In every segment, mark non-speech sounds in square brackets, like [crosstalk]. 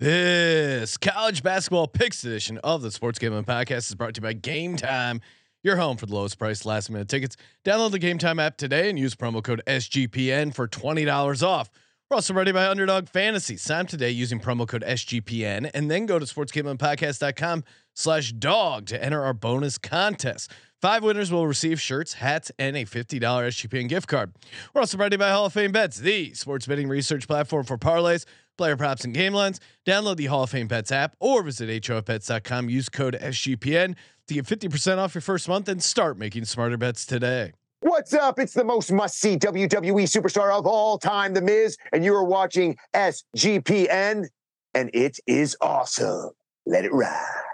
This college basketball picks edition of the Sports Gambling Podcast is brought to you by Game Time. Your home for the lowest price last minute tickets. Download the Game Time app today and use promo code SGPN for twenty dollars off. We're also ready by Underdog Fantasy. Sign today using promo code SGPN and then go to sportsgamblingpodcast.com slash dog to enter our bonus contest. Five winners will receive shirts, hats, and a $50 SGPN gift card. We're also ready by Hall of Fame Bets, the sports betting research platform for parlays, player props, and game lines. Download the Hall of Fame Bets app or visit HOFBets.com. Use code SGPN to get 50% off your first month and start making smarter bets today. What's up? It's the most must see WWE superstar of all time, The Miz, and you are watching SGPN, and it is awesome. Let it ride.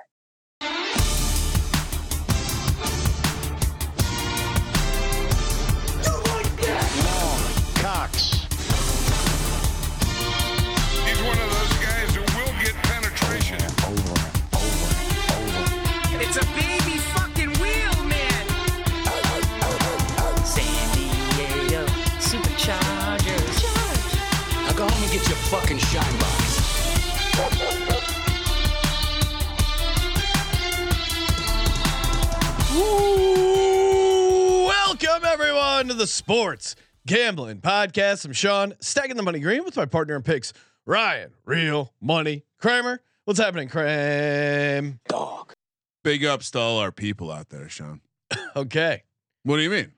Fucking shine box. Welcome everyone to the Sports Gambling Podcast. I'm Sean, stacking the money green with my partner in picks, Ryan, Real Money Kramer. What's happening, Cram? Dog. Big ups to all our people out there, Sean. [laughs] Okay. What do you mean?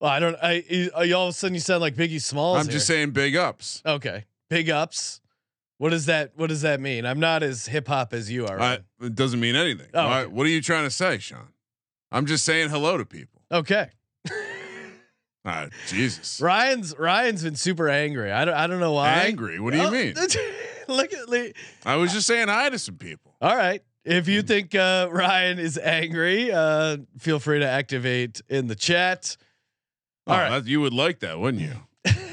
Well, I don't. I, I all of a sudden you sound like Biggie Smalls. I'm just saying big ups. Okay. Big ups. What does that? What does that mean? I'm not as hip hop as you are. I, it doesn't mean anything. Oh, Why- okay. what are you trying to say, Sean? I'm just saying hello to people. okay. Ah, Jesus. Ryan's Ryan's been super angry. I don't. I don't know why. Angry? What do you Oh, mean? [laughs] Look at me. I was just saying hi to some people. All right. If Hmm. you think uh, Ryan is angry, uh, feel free to activate in the chat. Oh, All right. that- you would like that, wouldn't you?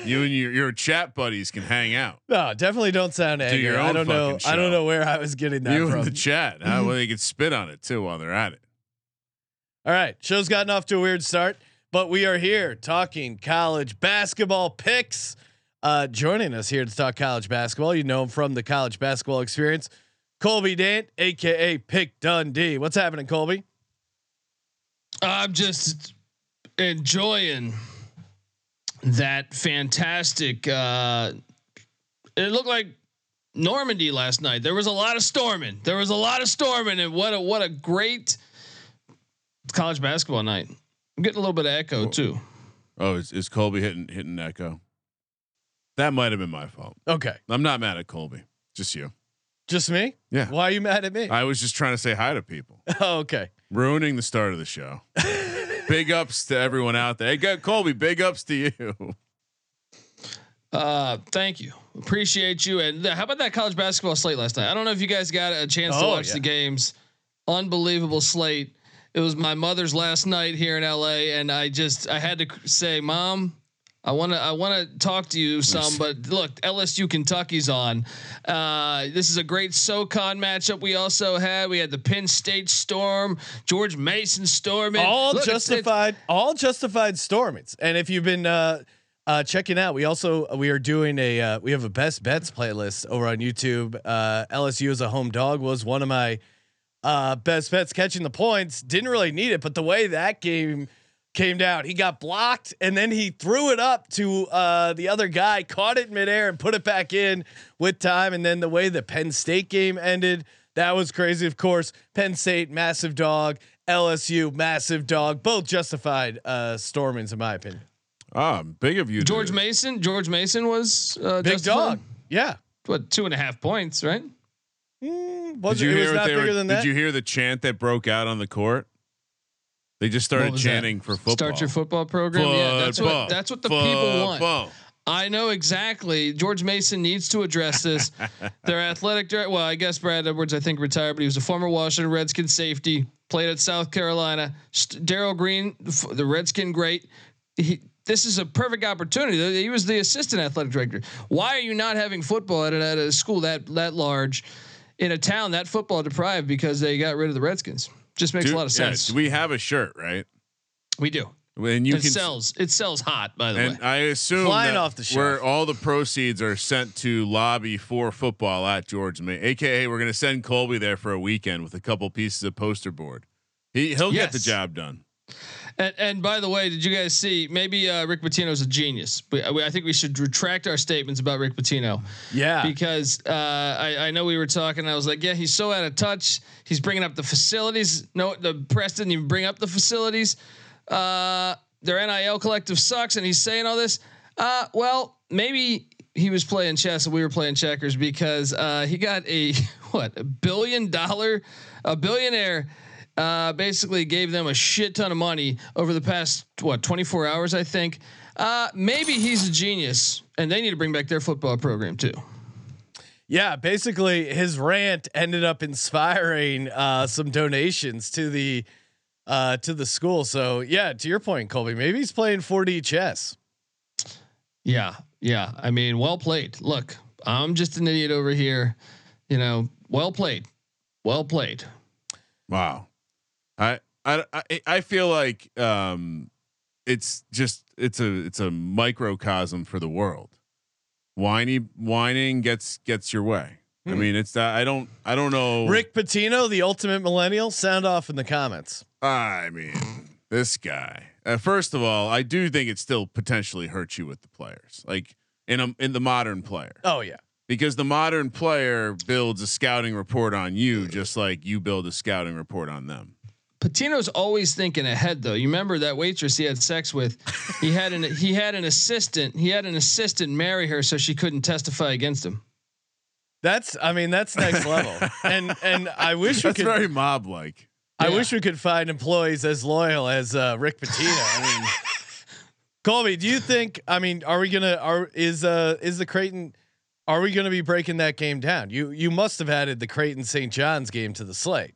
You and your, your chat buddies can hang out. No, definitely don't sound angry. your I don't know. fucking I don't know where I was getting that from. you from. in the chat. Huh? well, they can spit on it too while they're at it. All right, show's gotten off to a weird start, but we are here talking college basketball picks. Uh, joining us here to talk college basketball, you know him from the college basketball experience, Colby Dant, aka Pick Dundee. What's happening, Colby? I'm just enjoying that fantastic. Uh, it looked like Normandy last night. There was a lot of storming. There was a lot of storming, and what a what a great college basketball night. I'm getting a little bit of echo too. Oh, is, is Colby hitting hitting echo? That might have been my fault. Okay, I'm not mad at Colby. Just you. just me. Yeah. Why are you mad at me? I was just trying to say hi to people. [laughs] oh, okay. ruining the start of the show. [laughs] big ups to everyone out there. Hey, go- Colby, big ups to you. Uh, thank you, appreciate you. And th- how about that college basketball slate last night? I don't know if you guys got a chance to Oh, watch yeah. the games. Unbelievable slate. It was my mother's last night here in LA, and I just I had to say, Mom, I want to I want to talk to you some, but look, LSU Kentucky's on. Uh, this is a great SoCon matchup. We also had we had the Penn State Storm, George Mason Storm. all look, it's- it's- justified all justified stormings and if you've been uh uh checking out we also we are doing a uh, we have a best bets playlist over on youtube uh lsu as a home dog was one of my uh best bets catching the points didn't really need it but the way that game came down he got blocked and then he threw it up to uh the other guy caught it midair and put it back in with time and then the way the penn state game ended that was crazy of course penn state massive dog lsu massive dog both justified uh stormings in my opinion Ah, big of you, George dude. Mason. George Mason was uh, big justified? dog yeah What two and a half points, right? Mm, was Did you it, it was not bigger were? than Did you hear the chant that broke out on the court? They just started was that? chanting for football. Start your football program. yeah, that's what that's what the people want. I know exactly. George Mason needs to address this. [laughs] Their athletic director. Well, I guess Brad Edwards, I think, retired, but he was a former Washington Redskin safety. Played at South Carolina. St- Darrell Green, f- the Redskin great. He, this is a perfect opportunity. He was the assistant athletic director. Why are you not having football at a, at a school that that large, in a town that football deprived because they got rid of the Redskins? Just makes Do- a lot of sense. do we have a shirt, right? we do. and you it can sells. It sells hot, by the and way. I assume Flying that off the shelf. where all the proceeds are sent to lobby for football at George May, aka we're going to send Colby there for a weekend with a couple pieces of poster board. He he'll get the job done. And, and by the way, did you guys see? Maybe uh, Rick Pitino's a genius, but I think we should retract our statements about Rick Pitino Yeah. because uh, I, I know we were talking. I was like, yeah, he's so out of touch. He's bringing up the facilities. No, the press didn't even bring up the facilities. Uh, their NIL collective sucks, and he's saying all this. Uh, well, maybe he was playing chess and we were playing checkers because uh, he got a [laughs] what a billion dollar, a billionaire. Uh, basically gave them a shit ton of money over the past what 24 hours, I think. Uh, maybe he's a genius, and they need to bring back their football program too. Yeah, basically his rant ended up inspiring uh, some donations to the uh, to the school. So yeah, to your point, Colby, maybe he's playing 4D chess. Yeah, yeah. I mean, well played. Look, I'm just an idiot over here. You know, well played, well played. Wow. I I I, I feel like um it's just it's a it's a microcosm for the world. Whiny whining gets gets your way. I mean, it's that I don't I don't know. Rick Pitino, the ultimate millennial, sound off in the comments. I mean, this guy. Uh, first of all, I do think it still potentially hurts you with the players, like in a in the modern player, Oh yeah. because the modern player builds a scouting report on you, just like you build a scouting report on them. Pitino's always thinking ahead, though. You remember that waitress he had sex with? He had an he had an assistant. He had an assistant marry her so she couldn't testify against him. That's I mean that's next level. [laughs] and and I wish we That's could very mob like. I Yeah. wish we could find employees as loyal as uh, Rick Pitino. I mean, Colby, do you think? I mean, are we gonna? Are is uh is the Creighton? Are we gonna be breaking that game down? You you must have added the Creighton St. John's game to the slate.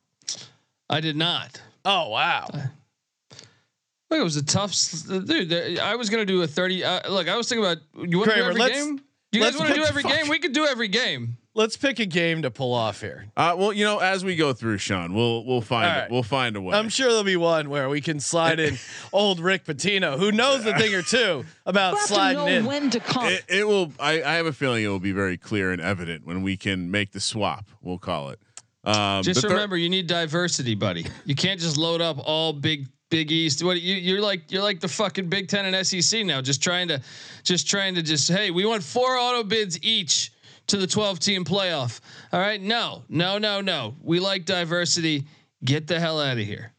I did not. Oh wow! Look, it was a tough, s- dude. there- I was gonna do a thirty. Uh, look, I was thinking about you want to do every let's- game. You guys want to do every fuck. game? We could do every game. Let's pick a game to pull off here. Uh, well, you know, as we go through, Sean, we'll we'll find All it. We'll find a way. I'm sure there'll be one where we can slide in [laughs] old Rick Pitino, who knows a thing or two about You have to sliding know in. when to come. it, it will. I, I have a feeling it will be very clear and evident when we can make the swap. We'll call it. Um, Just thir- remember, you need diversity, buddy. You can't just load up all big Big East. What you, you're like? You're like the fucking Big Ten and SEC now. Just trying to, just trying to just hey, we want four auto bids each to the 12 team playoff. All right, no, no, no, no. We like diversity. Get the hell out of here.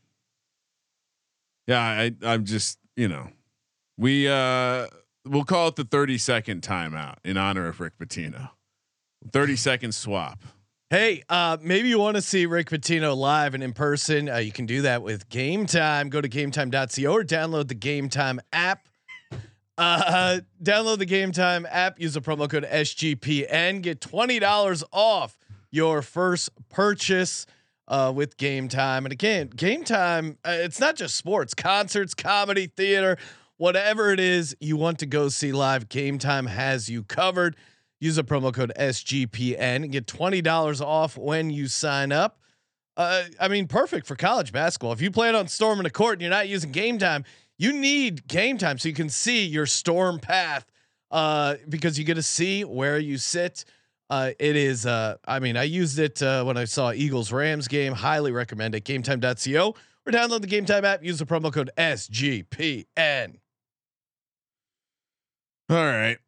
Yeah, I, I'm just you know, we uh we'll call it the 30 second timeout in honor of Rick Pitino. 30 second swap. Hey, uh, maybe you want to see Rick Pitino live and in person. Uh, you can do that with Game Time. Go to gametime.co or download the Game Time app. Uh, download the Game Time app. Use the promo code SGPN. Get twenty dollars off your first purchase uh, with Game Time. And again, Game Time. Uh, it's not just sports, concerts, comedy, theater, whatever it is you want to go see live. Game Time has you covered. Use the promo code SGPN get twenty dollars off when you sign up. Uh, I mean, perfect for college basketball. If you plan on storming a court and you're not using game time, you need game time so you can see your storm path. Uh, because you get to see where you sit. Uh, it is. Uh, I mean, I used it uh, when I saw Eagles Rams game. Highly recommend it. GameTime.co or download the Game Time app. Use the promo code SGPN. All right.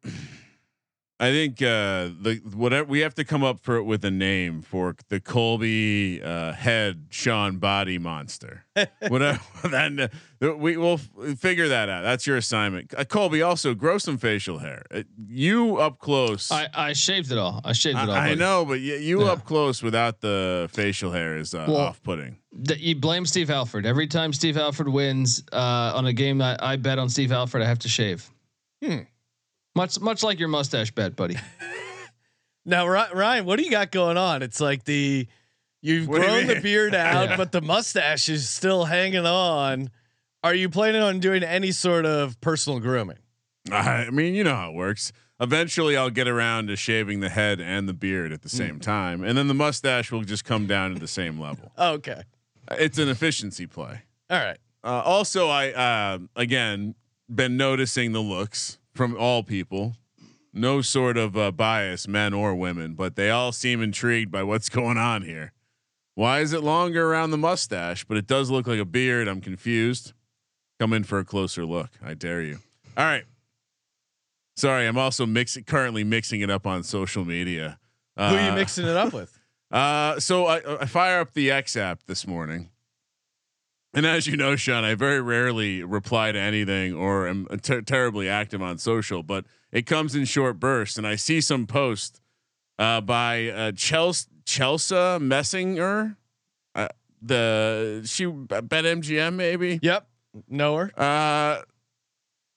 I think uh, the whatever we have to come up for with a name for the Colby uh, head Sean body monster. whatever then uh, we will figure that out. That's your assignment. Uh, Colby also grow some facial hair. Uh, you up close. I, I shaved it all. I shaved it all. I, I buddy. know, but you, you Yeah. up close without the facial hair is uh, Well, off-putting. Th- you blame Steve Alford every time Steve Alford wins uh, on a game that I bet on Steve Alford. I have to shave. Hmm. Much much like your mustache bet, buddy. [laughs] Now, Ryan, what do you got going on? It's like the you've What do you grown the beard [laughs] out, Yeah. but the mustache is still hanging on. Are you planning on doing any sort of personal grooming? I mean, you know how it works. Eventually, I'll get around to shaving the head and the beard at the same time, and then the mustache will just come down to the same level. [laughs] Okay. It's an efficiency play. All right. Uh, also, I uh, again been noticing the looks from all people. No sort of uh, bias, men or women, but they all seem intrigued by what's [laughs] going on here. Why is it longer around the mustache? But it does look like a beard. I'm confused. Come in for a closer look. I dare you. All right. Sorry, I'm also mixing currently mixing it up on social media. Uh, Who are you mixing it up with? [laughs] uh, so I, I fire up the X app this morning. And as you know, Sean, I very rarely reply to anything or am ter- terribly active on social, but it comes in short bursts. And I see some post uh, by uh, Chelsea, Chelsea Messinger, uh, the she bet MGM maybe Yep. Know her. uh,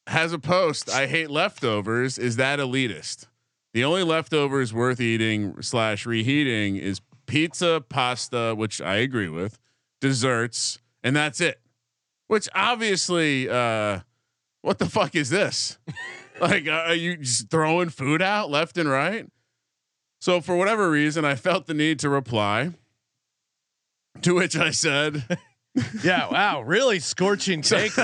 has a post. I hate leftovers. Is that elitist? The only leftovers worth eating slash reheating is pizza, pasta, which I agree with, desserts, and that's it. Which obviously, uh, what the fuck is this? [laughs] like, uh, are you just throwing food out left and right? So for whatever reason, I felt the need to reply. To which I said. [laughs] Yeah. Wow. Really scorching take. [laughs]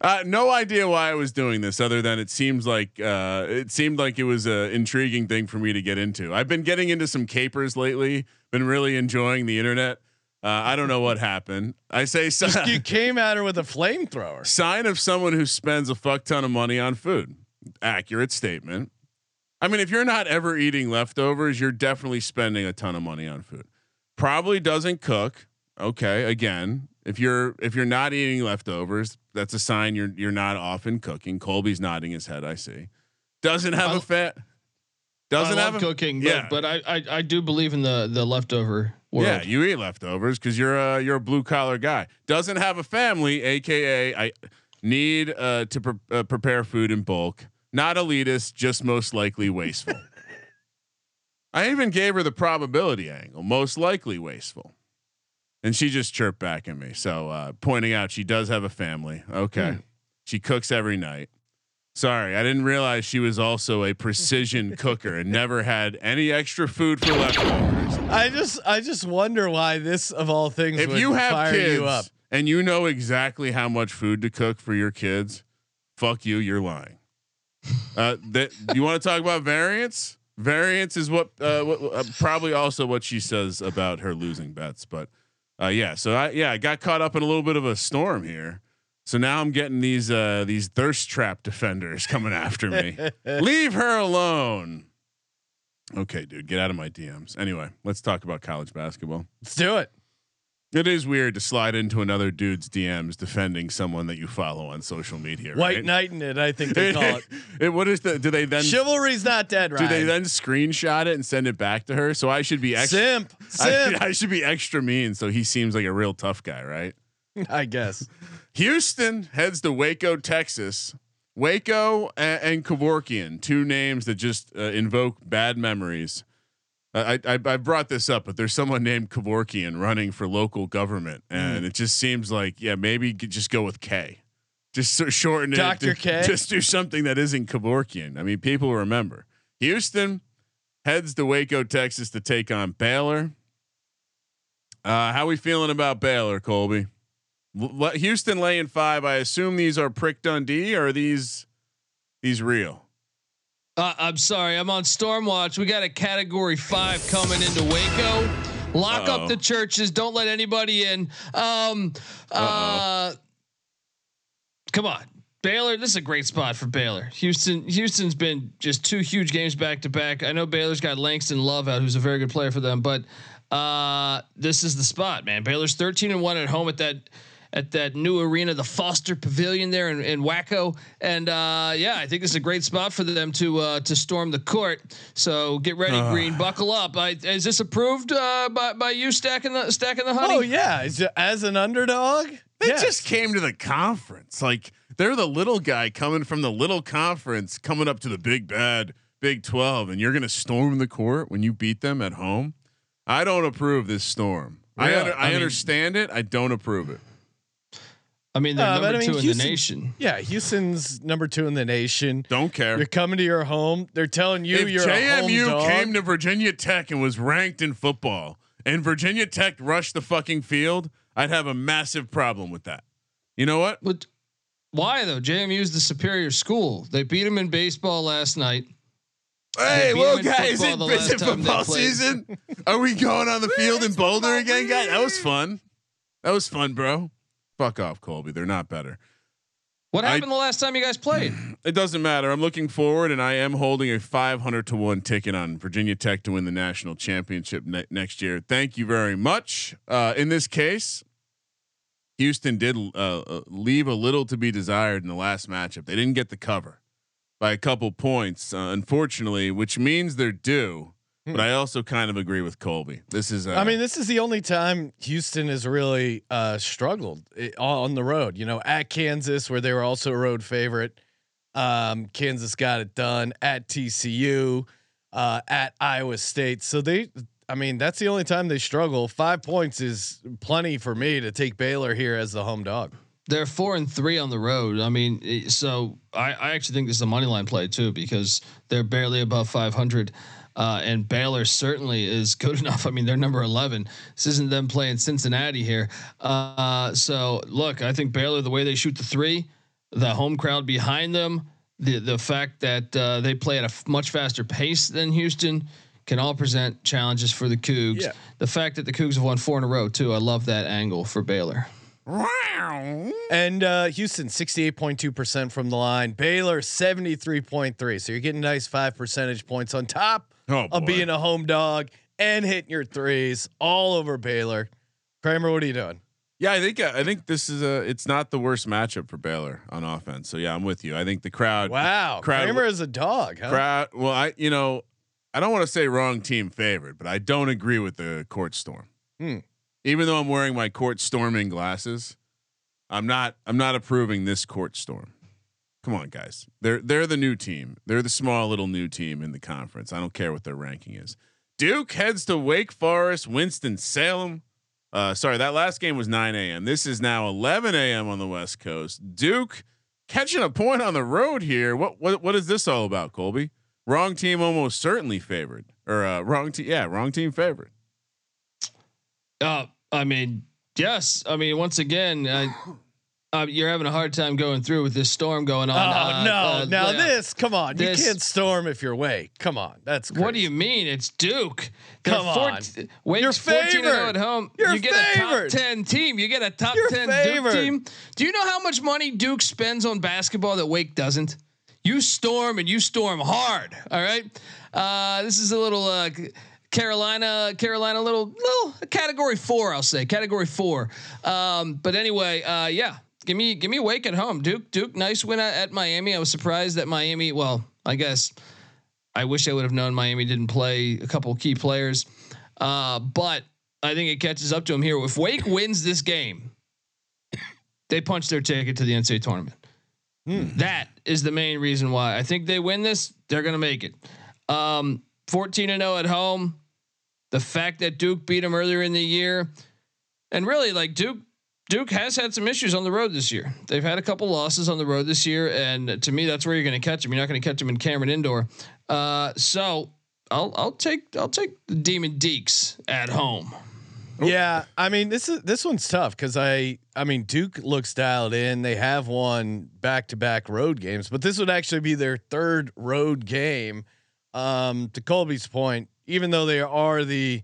Uh, no idea why I was doing this, other than it seems like uh, it seemed like it was an intriguing thing for me to get into. I've been getting into some capers lately. Been really enjoying the internet. Uh, I don't know what happened. I say [laughs] so, you came at her with a flamethrower. sign of someone who spends a fuck ton of money on food. Accurate statement. I mean, if you're not ever eating leftovers, you're definitely spending a ton of money on food. Probably doesn't cook. Okay, again, if you're if you're not eating leftovers, that's a sign you're you're not often cooking. Colby's nodding his head. I see. Doesn't have I- a fat. Doesn't have a, cooking, but, yeah. but I, I I do believe in the the leftover world. Yeah, you eat leftovers because you're a you're a blue collar guy. Doesn't have a family, aka I need uh, to pre- uh, prepare food in bulk. Not elitist, just most likely wasteful. [laughs] I even gave her the probability angle, most likely wasteful, and she just chirped back at me. So uh, pointing out she does have a family. Okay, she cooks every night. Sorry, I didn't realize she was also a precision cooker and never had any extra food for leftovers. I just, I just wonder why this of all things. if would you have fire kids you up. and you know exactly how much food to cook for your kids, fuck you, you're lying. Uh, that you want to talk about variance? Variance is what, uh, what uh, probably also what she says about her losing bets. But uh, yeah, so I yeah I got caught up in a little bit of a storm here. So now I'm getting these uh, these thirst trap defenders coming after me. [laughs] Leave her alone. Okay, dude, get out of my DMs. Anyway, let's talk about college basketball. Let's do it. It is weird to slide into another dude's DMs defending someone that you follow on social media. White right? knighting it. I think they call it. [laughs] It- what is the? Do they then? Chivalry's not dead, right? do they then screenshot it and send it back to her? So I should be extra. Simp, I, simp. I should be extra mean, so he seems like a real tough guy, right? [laughs] I guess. Houston heads to Waco, Texas. Waco and, and Kevorkian, two names that just uh, invoke bad memories. I, I I brought this up, but there's someone named Kevorkian running for local government, and it just seems like yeah, maybe just go with K, just so shorten it. Dr. K? [laughs] Just do something that isn't Kevorkian. I mean, people remember. Houston heads to Waco, Texas, to take on Baylor. Uh, how are we feeling about Baylor, Colby? L- Houston laying five. I assume these are prick Dundee or are these these real? Uh, I'm sorry, I'm on storm watch. We got a Category Five coming into Waco. Lock Uh-oh. up the churches. Don't let anybody in. Um, uh, come on, Baylor. This is a great spot for Baylor. Houston. Houston's been just two huge games back to back. I know Baylor's got Langston Love out, who's a very good player for them, but uh, this is the spot, man. Baylor's 13 and one at home at that at that new arena, the Foster Pavilion there in, in Waco. And uh, yeah, I think it's a great spot for them to uh, to storm the court. So get ready, Green. Buckle up. I, is this approved uh, by by you stacking the stacking the honey? Oh yeah, as an underdog. They Yes. just came to the conference. Like they're the little guy coming from the little conference, coming up to the big bad Big Twelve, and you're gonna storm the court when you beat them at home. I don't approve this storm. I under, I, I mean- understand it. I don't approve it. I mean, they're Uh, number I mean, two in Houston- the nation. Yeah, Houston's number two in the nation. Don't care. You're coming to your home. They're telling you if you're a home JMU dog. came to Virginia Tech and was ranked in football, and Virginia Tech rushed the fucking field, I'd have a massive problem with that. You know what? But why though? JMU is the superior school. They beat them in baseball last night. Hey, well, guys, is it, football it last time they football season? Are we going on the field in Boulder again, guys? That was fun. That was fun, bro. Fuck off, Colby. They're not better. What I- happened the last time you guys played? [clears throat] It doesn't matter. I'm looking forward, and I am holding a 500 to one ticket on Virginia Tech to win the national championship ne- next year. Thank you very much. Uh, in this case, Houston did uh, uh, leave a little to be desired in the last matchup. They didn't get the cover by a couple points, uh, unfortunately, which means they're due. But I also kind of agree with Colby. This is, uh, I mean, this is the only time Houston has really uh, struggled on the road. You know, at Kansas, where they were also a road favorite, um, Kansas got it done. At TCU, uh, at Iowa State. So they, I mean, that's the only time they struggle. Five points is plenty for me to take Baylor here as the home dog. They're four and three on the road. I mean, eh, so I, I actually think this is a money line play too because they're barely above 500. Uh, and Baylor certainly is good [laughs] enough. I mean, they're number 11. This isn't them playing Cincinnati here. Uh, so look, I think Baylor, the way they shoot the three, the home crowd behind them, the the fact that uh, they play at a f- much faster pace than Houston can all present challenges for the Cougs. Yeah. The fact that the Cougs have won four in a row too, I love that angle for Baylor. And uh, Houston, 68.2% from the line. Baylor, 73.3. So you're getting nice five percentage points on top Oh, of being a home dog and hitting your threes all over Baylor. Kramer, what are you doing? Yeah, I think uh, I think this is a. It's not the worst matchup for Baylor on offense. So yeah, I'm with you. I think the crowd. Wow. crowd- Kramer is a dog, huh? Crowd. Well, I you know, I don't want to say wrong team favored, but I don't agree with the court storm. Hmm. Even though I'm wearing my court storming glasses, I'm not. I'm not approving this court storm. Come on, guys. They're they're the new team. They're the small little new team in the conference. I don't care what their ranking is. Duke heads to Wake Forest, Winston Salem. Uh, sorry, that last game was 9 a.m. This is now 11 a.m. on the West Coast. Duke catching a point on the road here. What what what is this all about, Colby? Wrong team almost certainly favored, or uh, wrong team? Yeah, wrong team favored. Uh, I mean, yes. I mean, once again, uh, uh, you're having a hard time going through with this storm going Oh, on. Uh, no. uh, now, this, come on. This- you can't storm if you're away. Come on. That's crazy. What do you mean? It's Duke. They're Come on. Wake's You're 14 and 0 favored. at home. You're you get a top 10 team. You get a top You're 10 favored. Duke team. Do you know how much money Duke spends on basketball that Wake doesn't? You storm and you storm hard. All right. Uh, this is a little uh, Carolina, Carolina, little little category four. I'll say category four. Um, but anyway, uh, yeah. Give me give me Wake at home. Duke Duke nice win at, Miami. I was surprised that Miami. Well, I guess I wish I would have known Miami didn't play a couple key players. Uh, but I think it catches up to them here. If Wake wins this game, they punch their ticket to the NCAA tournament. That is the main reason why I think they win this. They're going to make it. Um, 14 and 0 at home. The fact that Duke beat them earlier in the year, and really like Duke, Duke has had some issues on the road this year. They've had a couple losses on the road this year, and to me, that's where you're going to catch them. You're not going to catch them in Cameron Indoor. Uh, so I'll I'll take I'll take the Demon Deacs at home. Yeah, I mean this is this one's tough because I I mean Duke looks dialed in. They have won back to back road games, but this would actually be their third road game. Um, to Colby's point, even though they are the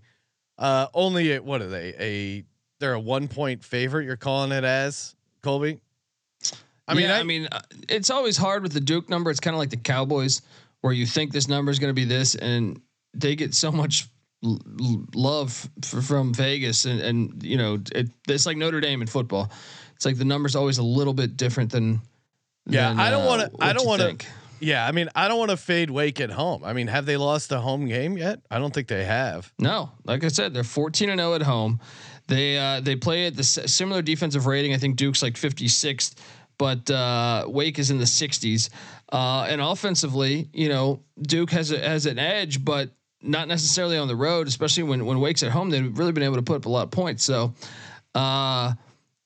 uh, only what are they a they're a one point favorite. You're calling it as Colby. I mean, yeah, I, I, mean, uh, it's always hard with the Duke number. It's kind of like the Cowboys, where you think this number is going to be this, and they get so much l- love f- from Vegas, and and you know, it, it's like Notre Dame in football. It's like the number's always a little bit different than. Yeah, than, I don't uh, wanna- I don't wanna- yeah, I mean, I don't want to fade Wake at home. I mean, have they lost a home game yet? I don't think they have. No, like I said, they're 14 and 0 at home. They uh, they play at the similar defensive rating. I think Duke's like 56th, but uh, Wake is in the 60s. Uh, and offensively, you know, Duke has a, has an edge, but not necessarily on the road. Especially when when Wake's at home, they've really been able to put up a lot of points. So. Uh,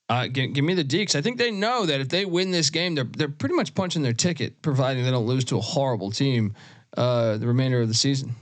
uh, give, give me the Deacs. I think they know that if they win this game, they're they're pretty much punching their ticket, providing they don't lose to a horrible team uh, the remainder of the season.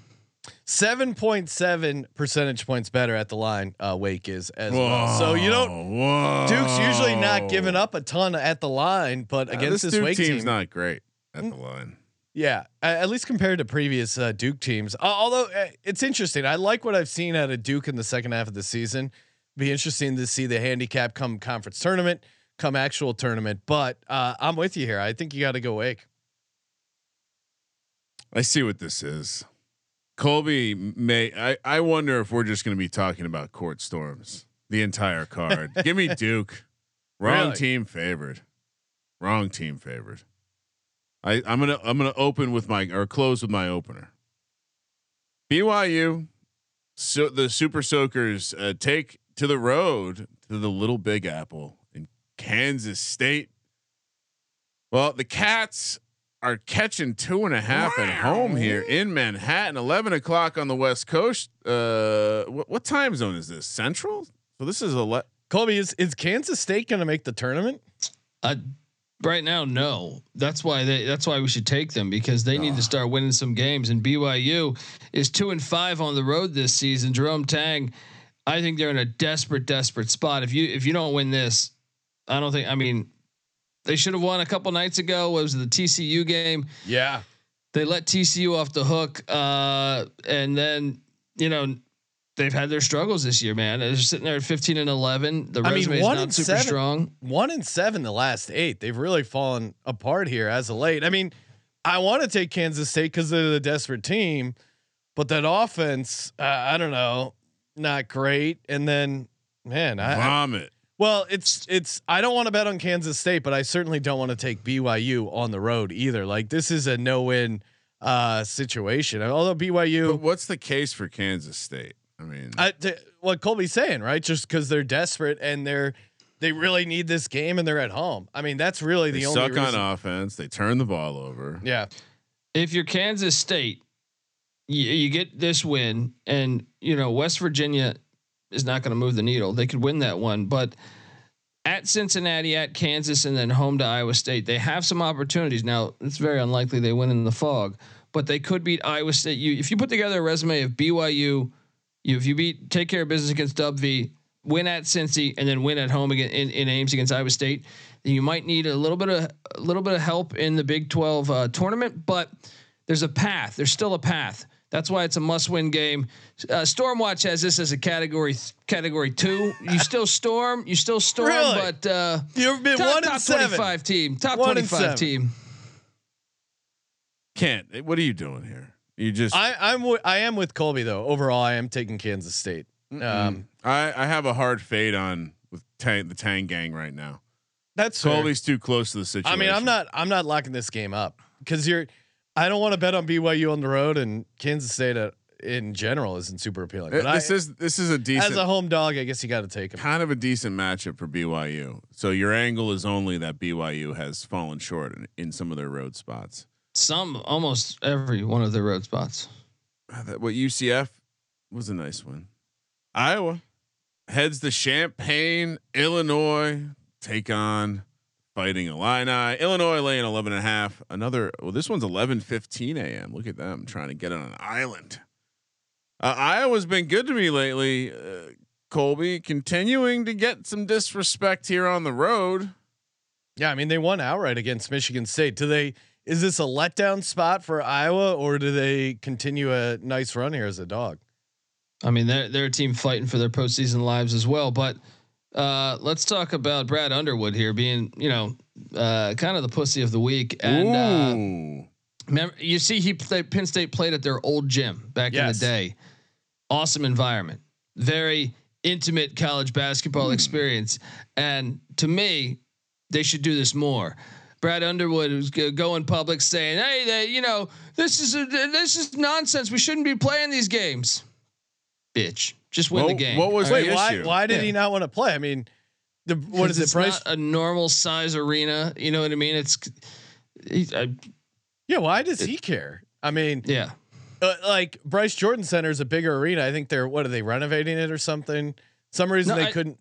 Seven point seven percentage points better at the line. Uh, Wake is as well. So you don't. Whoa. Duke's usually not giving up a ton at the line, but Uh, against this this, Duke Wake team's team, not great at the line. yeah, at least compared to previous uh, Duke teams. Uh, although uh, it's interesting, I like what I've seen out of Duke in the second half of the season. Be interesting to see the handicap come conference tournament, come actual tournament. But uh, I'm with you here. I think you got to go Wake. I see what this is. Colby may. I, I wonder if we're just going to be talking about court storms the entire card. Give me [laughs] Duke. Wrong Really? team favored. Wrong team favored. I I'm gonna I'm gonna open with my or close with my opener. BYU, so the Super Soakers uh, take to the road to the Little Big Apple in Kansas State. Well, the Cats are catching two and a half at home here in Manhattan. Eleven o'clock on the West Coast. Uh, what, what time zone is this? Central. So this is a le- Colby, is is Kansas State going to make the tournament? Uh, right now, no. That's why they. That's why we should take them because they need to start winning some games. And BYU is two and five on the road this season. Jerome Tang, I think they're in a desperate, desperate spot. If you if you don't win this, I don't think. I mean, they should have won a couple nights ago. What was it, the TCU game? Yeah. They let TCU off the hook, uh, and then you know. They've had their struggles this year, man. They're sitting there at 15 and 11. The I mean, one is not super seven- strong. One and seven the last eight. They've really fallen apart here as of late. I mean, I want to take Kansas State because they're the desperate team, but that offense, uh, I don't know, not great. And then, man, I, I vomit. Well, it's it's. I don't want to bet on Kansas State, but I certainly don't want to take BYU on the road either. Like this is a no-win uh, situation. Although But BYU, what's the case for Kansas State? I mean, I, t- what Colby's saying, right? Just because they're desperate and they're they really need this game and they're at home. I mean, that's really they the only suck reason. on offense. They turn the ball over. Yeah, if you're Kansas State, you, you get this win, and you know West Virginia is not going to move the needle. They could win that one, but at Cincinnati, at Kansas, and then home to Iowa State, they have some opportunities. Now it's very unlikely they win in the Phog, but they could beat Iowa State. You, if you put together a resume of BYU, you if you beat take care of business against Dub V, win at Cincy, and then win at home again in, in Ames against Iowa State, then you might need a little bit of a little bit of help in the Big Twelve uh, tournament. But there's a path. There's still a path. That's why it's a must-win game. Uh, Stormwatch has this as a category category two. You [laughs] still storm. You still storm, Really? but uh, you've been top, one top and seven. 25 team. Top One and 25 team. Can't. What are you doing here? You just. I, I'm wi- I am with Colby though. Overall, I am taking Kansas State. Um, I I have a hard fade on with Tang, the Tang Gang right now. that's fair. Colby's too close to the situation. I mean, I'm not I'm not locking this game up because you're. I don't want to bet on BYU on the road and Kansas State uh, in general isn't super appealing. But This I, is this is a decent, as a home dog, I guess you got to take them. kind of a decent matchup for BYU. So your angle is only that BYU has fallen short in, in some of their road spots. Some almost every one of their road spots. Uh, That what UCF was a nice one. Iowa heads to Champaign, Illinois, take on Fighting Illini. Illinois laying 11 and a half. Another, well, this one's 11 15 a.m. Look at them trying to get on an island. Uh, Iowa's been good to me lately. Uh, Colby continuing to get some disrespect here on the road. Yeah, I mean they won outright against Michigan State. Do they? Is this a letdown spot for Iowa, or do they continue a nice run here as a dog? I mean, they're they're a team fighting for their postseason lives as well. But uh, let's talk about Brad Underwood here being, you know, uh, kind of the pussy of the week. And uh, remember, you see, he played Penn State played at their old gym back in the day. Awesome environment, very intimate college basketball experience, and to me, they should do this more. Brad Underwood was go go public saying, "Hey, they, you know, this is a, this is nonsense. We shouldn't be playing these games." Bitch, just win What- the game. what was All right? the Wait, why? issue. Why did Yeah. he not want to play? I mean, the what is it? it's Bryce? not a normal size arena. You know what I mean? It's, he, I, yeah, why does he care? I mean, yeah. uh, like Bryce Jordan Center is a bigger arena. I think they're what are they renovating it or something? Some reason No, they I- couldn't.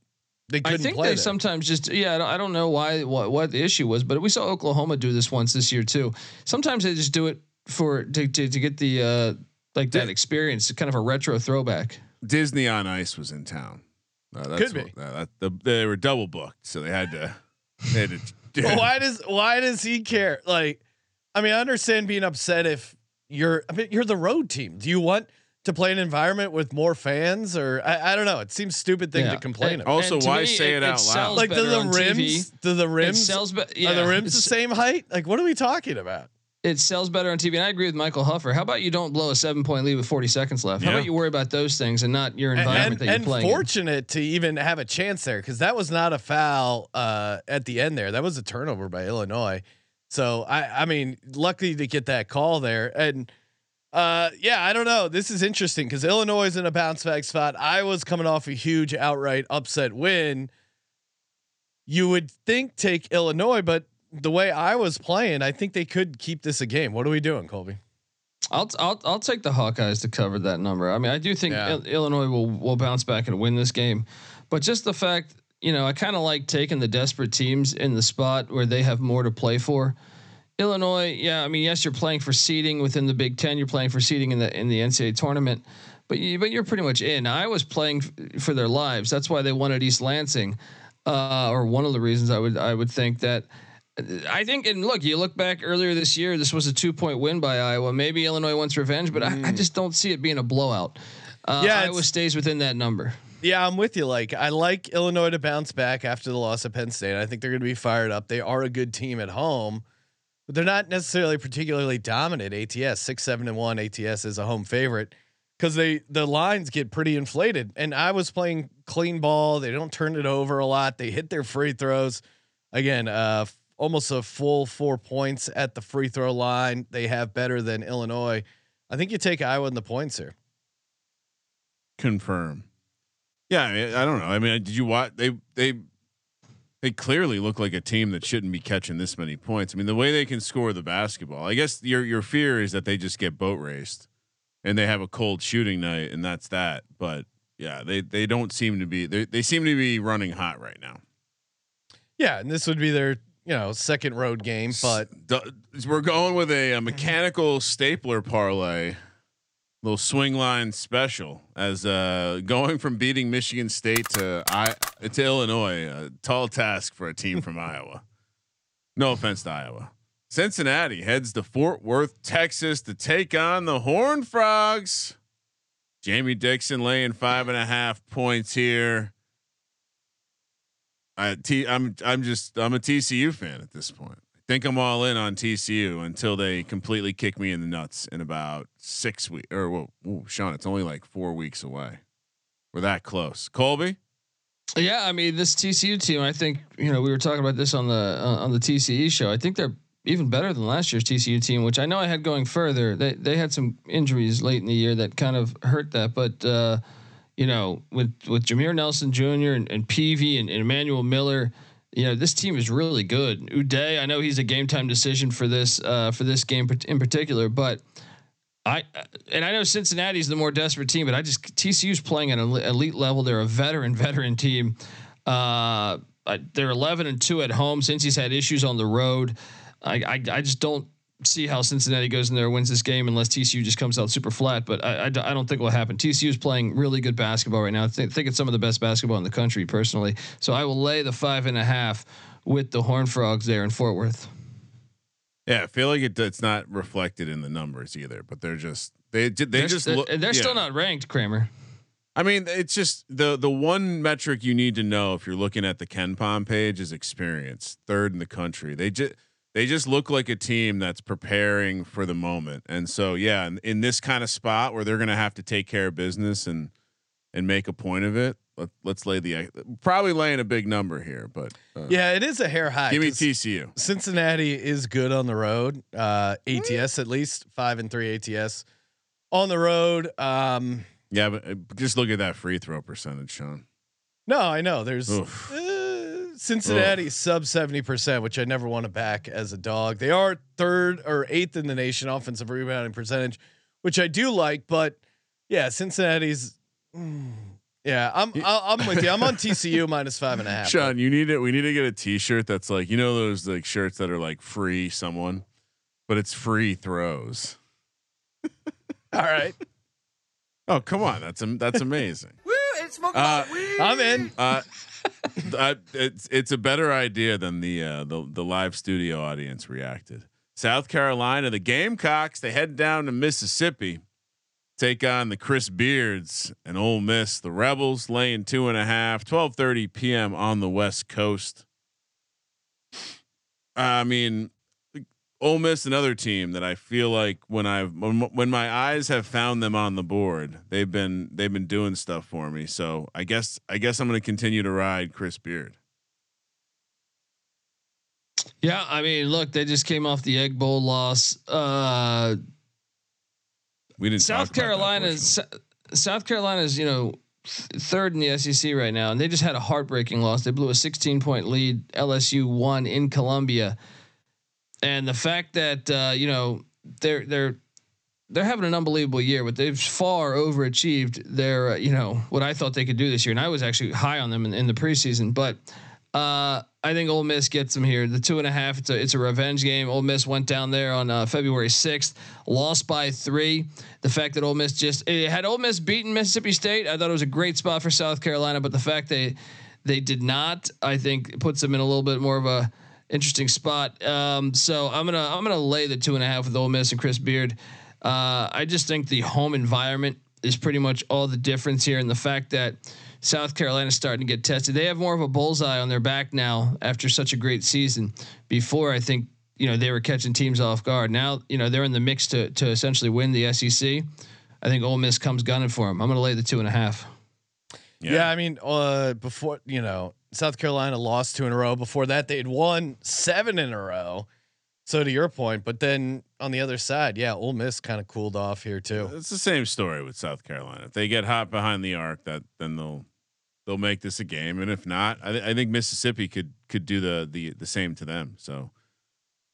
They I couldn't think play they there. sometimes just yeah. I don't, I don't know why what what the issue was, but we saw Oklahoma do this once this year too. Sometimes they just do it for to to, to get the uh, like that experience, kind of a retro throwback. Disney on Ice was in town. Uh, that's Could be. what- uh, that, the, they were double booked, so they had to. They had to [laughs] But why does why does he care? Like, I mean, I understand being upset if you're. I mean, you're the road team. Do you want to play an environment with more fans, or I, I don't know? It seems stupid thing Yeah. to complain And- about. Also, why me, say it out loud? like, do the rims? TV. Do the It rims? sells be- yeah, are the rims the same height? Like, what are we talking about? It sells better on TV, and I agree with Michael Huffer. How about you don't blow a seven point lead with forty seconds left? How Yeah. about you worry about those things and not your environment and, that you're and playing? in? fortunate to even have a chance there because that was not a foul uh, at the end there. That was a turnover by Illinois. So I, I mean, lucky to get that call there. And uh, yeah, I don't know. This is interesting because Illinois is in a bounce back spot. Iowa's coming off a huge outright upset win. You would think take Illinois, but the way Iowa's playing, I think they could keep this a game. What are we doing, Colby? I'll I'll I'll take the Hawkeyes to cover that number. I mean, I do think Yeah. Il- Illinois will will bounce back and win this game, but just the fact, you know, I kind of like taking the desperate teams in the spot where they have more to play for. Illinois, yeah, I mean, yes, you're playing for seeding within the Big Ten. You're playing for seeding in the in the NCAA tournament, but you, but you're pretty much in. Iowa's playing f- for their lives. That's why they wanted East Lansing, uh, or one of the reasons I would I would think that. I think, and look, you look back earlier this year. This was a two point win by Iowa. Maybe Illinois wants revenge, but I, I just don't see it being a blowout. Uh, Yeah, Iowa stays within that number. Yeah, I'm with you. Like, I like Illinois to bounce back after the loss of Penn State. I think they're going to be fired up. They are a good team at home, but they're not necessarily particularly dominant. ATS six seven and one. ATS is a home favorite because they the lines get pretty inflated. And Iowa's playing clean ball. They don't turn it over a lot. They hit their free throws. Again, uh, almost a full four points at the free throw line. They have better than Illinois. I think you take Iowa in the points here. confirm. Yeah, I, mean, I don't know. I mean, did you watch? They they they clearly look like a team that shouldn't be catching this many points. I mean, the way they can score the basketball. I guess your your fear is that they just get boat raced, and they have a cold shooting night, and that's that. But yeah, they they don't seem to be. They they seem to be running hot right now. Yeah, and this would be their you know second road game, but we're going with a, a mechanical [laughs] stapler parlay, little swing line special as uh, going from beating Michigan State to I to Illinois, a tall task for a team from [laughs] Iowa. No offense to Iowa. Cincinnati heads to Fort Worth, Texas to take on the Horn Frogs. Jamie Dixon laying five and a half points here. I T I'm I'm just I'm a TCU fan at this point. I think I'm all in on TCU until they completely kick me in the nuts in about six weeks. Or well, whoa, Sean, it's only like four weeks away. We're that close. Colby, Yeah, I mean this TCU team. I think you know we were talking about this on the uh, on the TCE show. I think they're even better than last year's TCU team, which I know I had going further. They they had some injuries late in the year that kind of hurt that, but uh, you know with with Jameer Nelson Jr. and, and Peavy and, and Emmanuel Miller. You know this team is really good. Udeh, I know he's a game time decision for this uh, for this game in particular, but I and I know Cincinnati's the more desperate team, but I just TCU's playing at an elite level. They're a veteran [laughs] veteran team. Uh, they're 11 and two at home since he's had issues on the road. I, I I just don't see how Cincinnati goes in there wins this game unless TCU just comes out super flat. But I, I, I don't think it will happen. TCU is playing really good basketball right now. I think, think it's some of the best basketball in the country personally. So I will lay the five and a half with the Horn Frogs there in Fort Worth. yeah, I feel like it, it's not reflected in the numbers either. But they're just they they They're, just they're, look. they're yeah. still not ranked, Kramer. I mean, it's just the the one metric you need to know if you're looking at the KenPom page is experience. Third in the country. They just they just look like a team that's preparing for the moment. And so yeah, in, in this kind of spot where they're going to have to take care of business and and make a point of it. Let, let's lay the probably laying a big number here, but uh, yeah, it is a hair high. give me TCU. Cincinnati is good on the road. Uh, ATS at least five and three ATS on the road. Um, Yeah, but uh, just look at that free throw percentage, Sean. no, I know there's Oof. Cincinnati sub seventy percent, which I never want to back as a dog. They are third or eighth in the nation offensive rebounding percentage, which I do like. But yeah, Cincinnati's. mm, yeah, I'm I- I'm with you. I'm on [laughs] TCU minus five and a half. Sean, you need it. We need to get a T-shirt that's like you know those like shirts that are like free someone, but it's free throws. All right, [laughs] Oh come on, that's am- that's amazing. Woo, it's smoking Uh, weed. I'm in. Uh, [laughs] it's it's a better idea than the uh, the the live studio audience reacted. South Carolina, the Gamecocks, they head down to Mississippi, take on the Chris Beards and Ole Miss. The Rebels laying two and a half, 12:30 p.m. on the West Coast. I mean, Ole Miss, another team that I feel like when I've when, when my eyes have found them on the board, they've been they've been doing stuff for me. So I guess I guess I'm going to continue to ride Chris Beard. Yeah, I mean, look, they just came off the Egg Bowl loss. Uh, We didn't. South Carolina's South Carolina's you know third in the SEC right now, and they just had a heartbreaking loss. They blew a 16 point lead. LSU won in Columbia, and the fact that uh, you know they're they're they're having an unbelievable year, but they've far overachieved their uh, you know what I thought they could do this year, and I was actually high on them in, in the preseason, but. Uh, I think Ole Miss gets them here. The two and a half. It's a it's a revenge game. Ole Miss went down there on uh, February sixth, lost by three. The fact that Ole Miss just it had Ole Miss beaten Mississippi State, I thought it was a great spot for South Carolina. But the fact they they did not, I think, puts them in a little bit more of a interesting spot. Um, so I'm gonna I'm gonna lay the two and a half with Ole Miss and Chris Beard. Uh, I just think the home environment is pretty much all the difference here, and the fact that South Carolina's starting to get tested. They have more of a bullseye on their back now after such a great season. Before, I think you know they were catching teams off guard. Now you know they're in the mix to to essentially win the SEC. I think Ole Miss comes gunning for them. I'm to lay the two and a half. Yeah. I mean, uh, before you know, South Carolina lost two in a row. Before that, they had won seven in a row. So to your point, but then on the other side, yeah, Ole Miss kind of cooled off here too. It's the same story with South Carolina. If they get hot behind the arc, that then they'll they'll make this a game, and if not, I, th- I think Mississippi could could do the the the same to them. So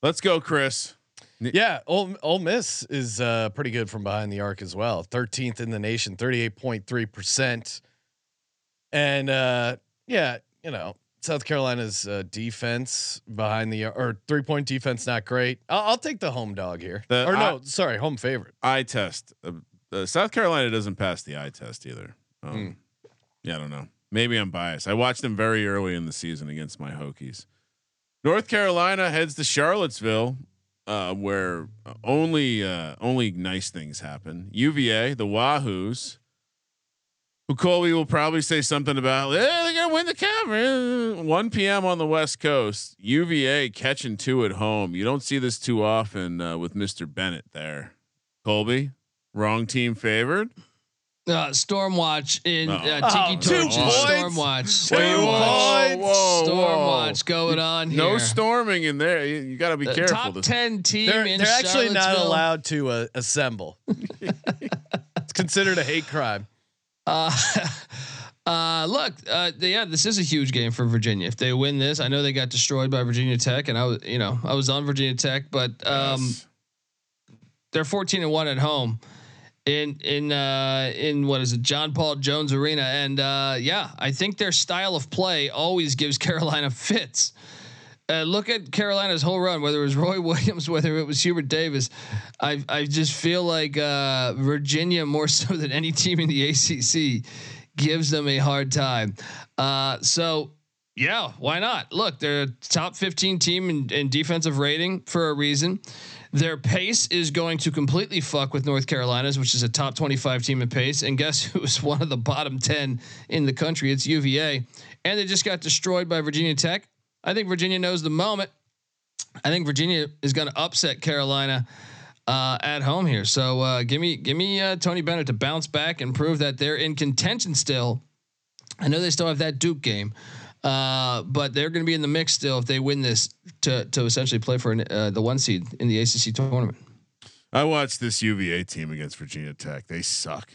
let's go, Chris. Yeah, Ole, Ole Miss is uh, pretty good from behind the arc as well. 13th in the nation, 38.3%. And uh, yeah, you know, South Carolina's uh, defense behind the or three point defense not great. I'll, I'll take the home dog here. The- or no, I- sorry, home favorite. Eye test. Uh, uh, South Carolina doesn't pass the eye test either. Um, Hmm. Yeah, I don't know. Maybe I'm biased. I watched them very early in the season against my Hokies. North Carolina heads to Charlottesville, uh, where only uh, only nice things happen. UVA, the Wahoos, Colby will probably say something about. Eh, they're gonna win the conference. 1 p.m. on the West Coast. UVA catching two at home. You don't see this too often uh, with Mr. Bennett there. Colby, wrong team favored. Uh, Stormwatch in uh, Oh. Tiki Oh, two Torches. points. Stormwatch. Two Stormwatch. points. Stormwatch going on here. No storming in there. You, you got to be Uh, careful. top ten team They're, in they're actually not allowed to uh, assemble. [laughs] it's considered a hate crime. Uh, [laughs] uh, look, uh, yeah, this is a huge game for Virginia. If they win this, I know they got destroyed by Virginia Tech, and I was, you know, I was on Virginia Tech, but um, Yes. they're 14 and one at home in in uh in what is it John Paul Jones Arena and uh yeah I think their style of play always gives [laughs] Carolina fits uh, look at Carolina's whole run whether it was Roy [laughs] Williams whether it was Hubert Davis I I just feel like uh Virginia more so than any team in the ACC gives them a hard time uh so yeah, why not? Look, they're a top 15 team in, in defensive rating for a reason. Their pace is going to completely fuck with North Carolina's, which is a top 25 team in pace. And guess [laughs] who's one of the bottom 10 in the country? It's UVA. And they just got destroyed by Virginia Tech. I think Virginia knows the moment. I think Virginia is going to upset Carolina uh, at home here. So uh, give me give me uh, Tony Bennett to bounce back and prove that they're in contention still. I know they still have that Duke game, uh, but they're going to be in the mix still if they win this to to essentially play for an, uh, the one seed in the ACC tournament. I watched this UVA team against Virginia Tech. They suck.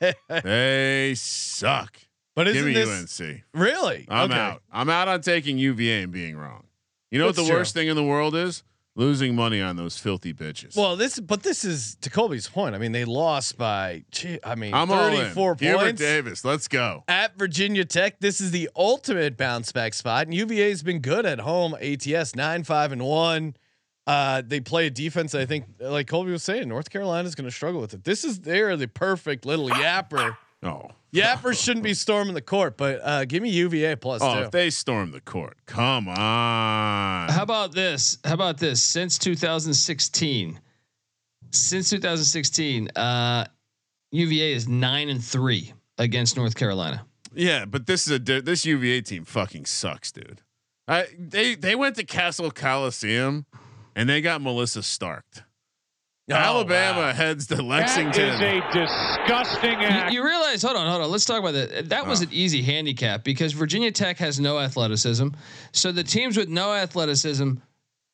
[laughs] they suck. But Give isn't me this UNC. really? I'm Okay. out. I'm out on taking UVA and being wrong. You know what the true. worst thing in the world is? Losing money on those filthy bitches. Well, this, but this is to Colby's point. I mean, they lost by, gee, I mean, I'm all in. 34 Hubert Davis, let's go. at Virginia Tech. This is the ultimate bounce back spot. And UVA's been good at home. ATS nine five and one. Uh, they play a defense. I think, like Colby was saying, North Carolina's going to struggle with it. This is they're the perfect little yapper. Oh, Yappers shouldn't be storming the court, but uh, give me UVA plus oh, two. if they storm the court, come on. How about this? How about this? Since 2016, since 2016, uh, UVA is nine and three against North Carolina. Yeah, but this is a this UVA team fucking sucks, dude. I they they went to Cassell Coliseum and they got Melissa Starked. Oh, Alabama wow. heads to Lexington. That is a disgusting You, you realize? Hold on, hold on. Let's talk about that. That was Oh. an easy handicap because Virginia Tech has no athleticism. So the teams with no athleticism,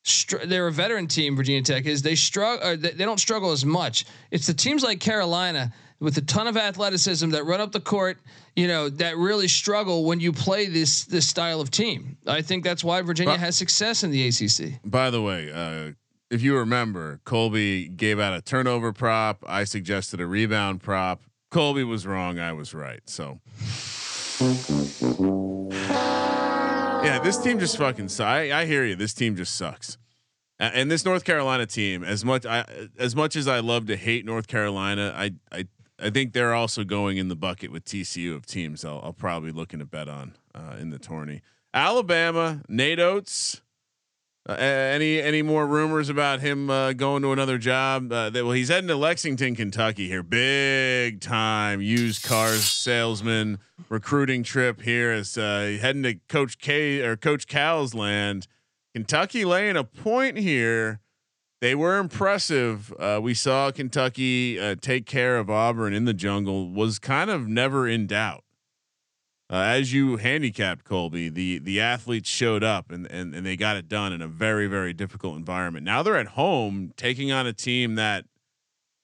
str- they're a veteran team. Virginia Tech is. They struggle. They, they don't struggle as much. It's the teams like Carolina with a ton of athleticism that run up the court. You know that really struggle when you play this this style of team. I think that's why Virginia But- has success in the ACC. By the way, uh, if you remember, Colby gave out a turnover prop. I suggested a rebound prop. Colby was wrong. I was right. So, yeah, this team just fucking. Su- I, I hear you. This team just sucks. And this North Carolina team, as much I as much as I love to hate North Carolina, I I I think they're also going in the bucket with TCU of teams. I'll, I'll probably looking to bet on uh, in the tourney. Alabama, Nate Oats. Uh, any any more rumors about him uh, going to another job? Uh, well, he's heading to Lexington, Kentucky here. Big time used cars salesman recruiting trip here. Is uh, heading to Coach K or Coach Cal's land. Kentucky laying a point here. They were impressive. Uh, we saw Kentucky take care of Auburn in the jungle. Was kind of never in doubt. Uh, as you handicapped Colby, the the athletes showed up and, and and they got it done in a very very difficult environment. Now they're at home taking on a team that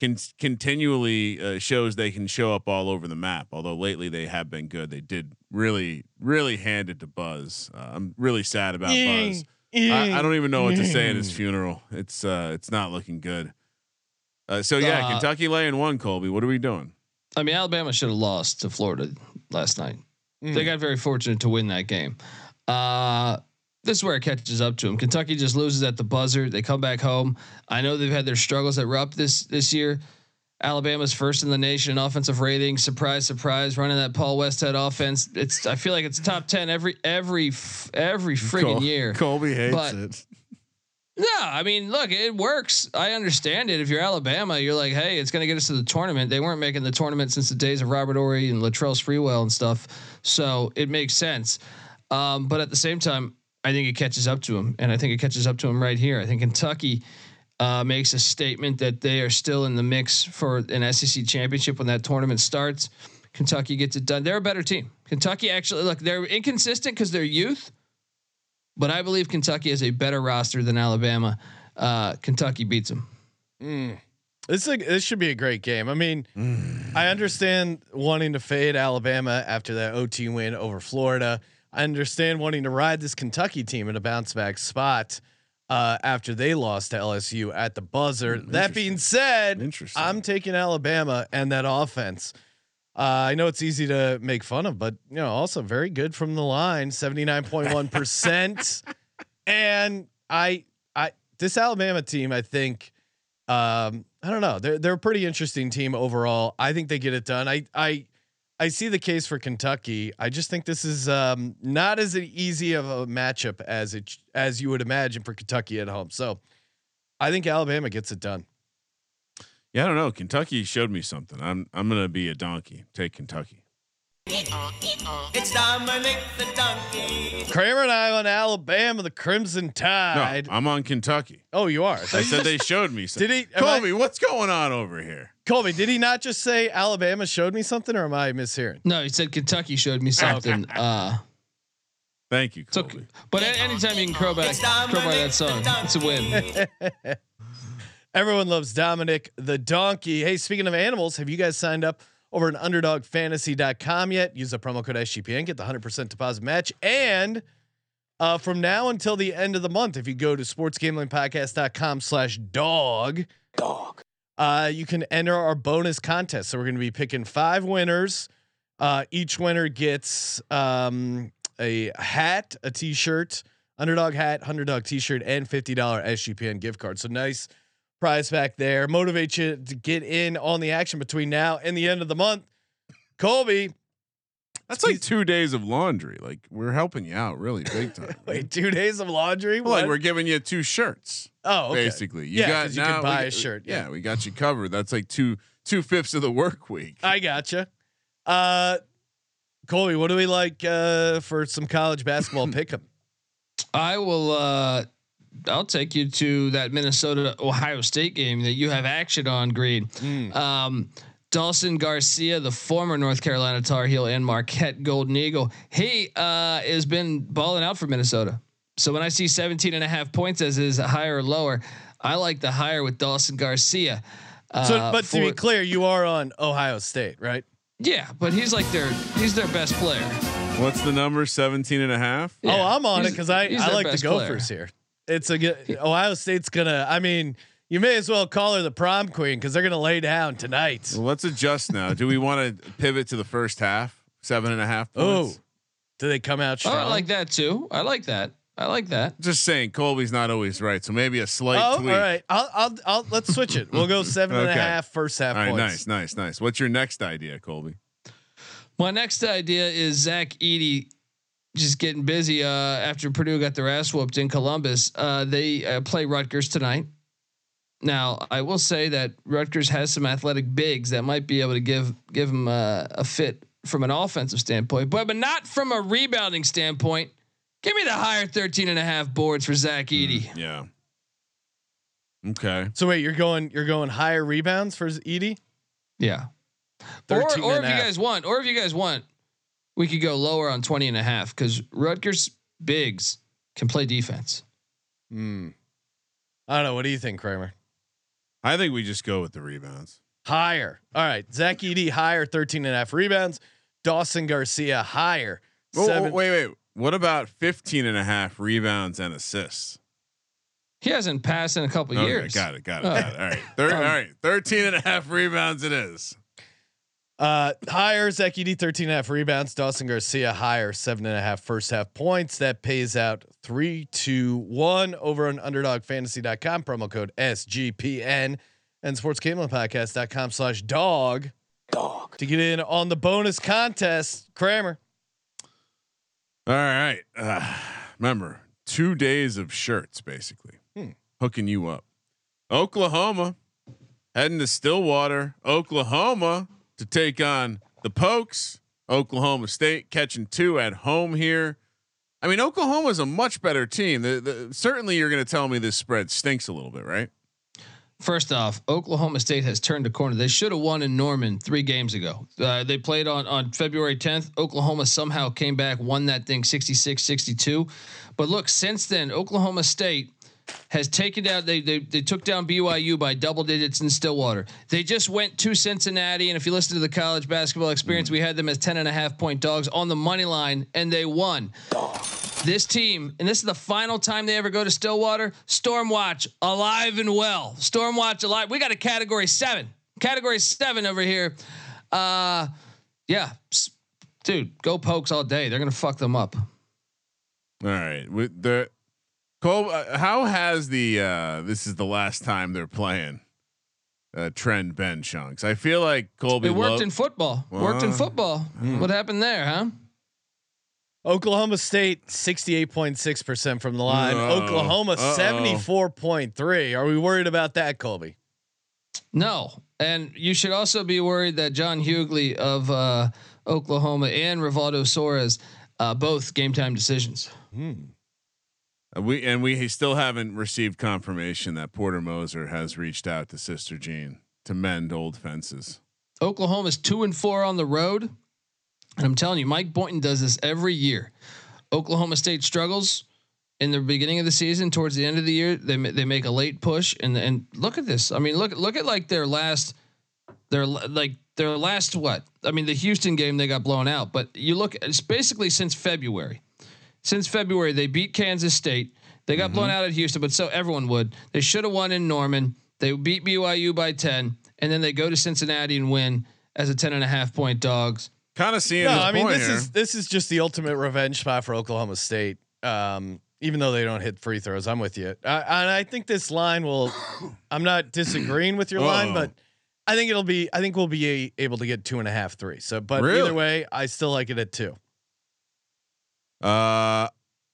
can continually uh, shows they can show up all over the map. Although lately they have been good. They did really really hand it to Buzz. Uh, I'm really sad about Buzz. I, I don't even know what to say at his [laughs] funeral. It's uh it's not looking good. Uh, so yeah, Uh, Kentucky laying one. Colby, what are we doing? I mean, Alabama should have lost to Florida last night. Mm. They got very fortunate to win that game. Uh, this is where it catches up to them. Kentucky just loses at the buzzer. They come back home. I know they've had their struggles at Rupp this this year. Alabama's first in the nation in offensive rating. Surprise, surprise, running that Paul Westhead offense. It's I feel like it's top ten every every every friggin' Col- year. Colby hates But- it. No, I mean, look, it works. I understand it. If you're Alabama, you're like, hey, it's going to get us to the tournament. They weren't making the tournament since the days of Robert Horry and Latrell Sprewell and stuff, so it makes sense. Um, but at the same time, I think it catches up to him, and I think it catches up to him right here. I think Kentucky uh, makes a statement that they are still in the mix for an SEC championship when that tournament starts. Kentucky gets it done. They're a better team. Kentucky actually look, they're inconsistent because they're youth, but I believe Kentucky has a better roster than Alabama. Uh, Kentucky beats them. Mm. This is a, this should be a great game. I mean, Mm. I understand wanting to fade Alabama after that OT win over Florida. I understand wanting to ride this Kentucky team in a bounce back spot uh, after they lost to LSU at the buzzer. that being said, I'm taking Alabama and that offense. Uh, I know it's easy to make fun of, but you know, also very good from the line, seventy nine point one percent. [laughs] And I, I, this Alabama team, I think, um, I don't know, they're they're a pretty interesting team overall. I think they get it done. I, I, I see the case for Kentucky. I just think this is um, not as easy of a matchup as it as you would imagine for Kentucky at home. So, I think Alabama gets it done. Yeah, I don't know. Kentucky showed me something. I'm I'm gonna be a donkey. Take Kentucky. It's Dominic the donkey. Kramer and I on Alabama, the Crimson Tide. No, Tide. I'm on Kentucky. oh, you are. I said they [laughs] showed me something. Did he? am I- Colby, what's going on over here? Colby, did he not just say Alabama showed me something, or am I mishearing? No, he said Kentucky showed me something. Uh, Thank you, so, Colby. but anytime you can crow back, crow by that song, it's a win. [laughs] Everyone loves Dominic the donkey. Hey, speaking of animals, have you guys signed up over at underdogfantasy.com yet? Use the promo code SGPN, get the 100% deposit match. And uh, from now until the end of the month, if you go to sportsgamblingpodcast.com slash dog, dog, uh, you can enter our bonus contest. So we're going to be picking five winners. Uh, each winner gets um, a hat, a t-shirt, underdog hat, underdog T-shirt, and fifty dollar SGPN gift card. So nice prize back there. Motivate you to get in on the action between now and the end of the month. Colby, That's like two days of laundry. Like we're helping you out really big time. [laughs] wait, two days of laundry. Well, like we're giving you two shirts, oh, okay. basically. You Yeah, got 'cause you now can buy we- a shirt, Yeah. yeah. we got you covered. That's like two two fifths of the work week. I gotcha. Uh, Colby, what do we like uh, for some college basketball [clears throat] pick'em? I will. uh I'll take you to that Minnesota Ohio State game that you have action on. Green. Um, Dawson Garcia, the former North Carolina Tar Heel and Marquette Golden Eagle, he uh, has been balling out for Minnesota. So when I see 17 and a half points as is higher or lower, I like the higher with Dawson Garcia. Uh, So, but to be clear, you are on Ohio State, right? yeah, but he's like their he's their best player. What's the number? 17 and a half? oh, I'm on it because I, I like the best player. Gophers here. It's a good Ohio State's gonna. I mean, you may as well call her the prom queen because they're gonna lay down tonight. Well, let's adjust now. Do we want to pivot to the first half? Seven and a half Oh, points. do they come out Oh. I like that too. I like that. I like that. Just saying, Colby's not always right. So maybe a slight Oh, tweak. all right. I'll, I'll, I'll let's switch it. We'll go [laughs] seven and a half first half All right, points. nice, nice, nice. What's your next idea, Colby? My next idea is Zach Edey just getting busy uh, after Purdue got their ass whooped in Columbus. Uh, they uh, play Rutgers tonight. Now, I will say that Rutgers has some athletic bigs that might be able to give give them uh, a fit from an offensive standpoint, but but not from a rebounding standpoint. Give me the higher 13 and a half boards for Zach Edey. Yeah. Okay. So wait, you're going you're going higher rebounds for Edey? Yeah. Or, or if you guys want, or if you guys want, we could go lower on 20 and a half because Rutgers Biggs can play defense. Hmm. I don't know. What do you think, Kramer? I think we just go with the rebounds. Higher. All right. Zach Edey higher, 13 and a half rebounds. Dawson Garcia higher. Oh, seven. wait, wait. What about 15 and a half rebounds and assists? He hasn't passed in a couple Okay, years. got it, got it, Oh. got it. All right. Thir- [laughs] Um, all right. 13 and a half rebounds it is. Uh, higher Zach Edey, 13 and a half rebounds. Dawson Garcia higher, seven and a half first half points. That pays out three, two, one over on underdogfantasy.com. Promo code SGPN and sportsgamblingpodcast.com slash dog. Dog. To get in on the bonus contest, Kramer. All right. Uh, remember, two days of shirts, basically, Hmm. hooking you up. Oklahoma heading to Stillwater, Oklahoma to take on the Pokes. Oklahoma State catching two at home here. I mean, Oklahoma is a much better team. The, the, certainly, you're going to tell me this spread stinks a little bit, right? First off, Oklahoma State has turned a corner. They should have won in Norman three games ago. Uh, they played on, on February 10th. Oklahoma somehow came back, won that thing 66 62. But look, since then, Oklahoma State has taken down, they, they, they took down BYU by double digits in Stillwater. They just went to Cincinnati. And if you listen to the college basketball experience, we had them as 10 and a half point dogs on the money line, and they won. This team, and this is the final time they ever go to Stillwater. Stormwatch alive and well. Stormwatch alive. We got a category seven. Category seven over here. Uh, yeah, dude, go pokes all day. They're gonna fuck them up. All right. With the Cole, uh, how has the uh this is the last time they're playing uh trend Ben Chunks? I feel like Colby It worked lo- in football. worked in Wow. football. What happened there, huh? Oklahoma State, 68.6% from the line. Uh-oh. Oklahoma, Uh-oh. 74.3. Are we worried about that, Colby? No, and you should also be worried that John Hugley of uh, Oklahoma and Rivaldo Soares, uh, both game time decisions. Uh, we and we still haven't received confirmation that Porter Moser has reached out to Sister Jean to mend old fences. Oklahoma's two and four on the road. And I'm telling you, Mike Boynton does this every year. Oklahoma State struggles in the beginning of the season. Towards the end of the year, they they make a late push. And and look at this. I mean, look look at like their last, their like their last what? I mean, the Houston game they got blown out. But you look, it's basically since February. Since February, they beat Kansas State. They got blown out at Houston, but so everyone would. They should have won in Norman. They beat BYU by 10, and then they go to Cincinnati and win as a 10 and a half point dogs. Kind of seeing No, I mean this here. is this is just the ultimate revenge spot for Oklahoma State. Um, even though they don't hit free throws. I'm with you. I, and I think this line will. [coughs] I'm not disagreeing with your line, Uh-oh. but I think it'll be. I think we'll be a, able to get two and a half, three. So, but Really? either way, I still like it at two. Uh,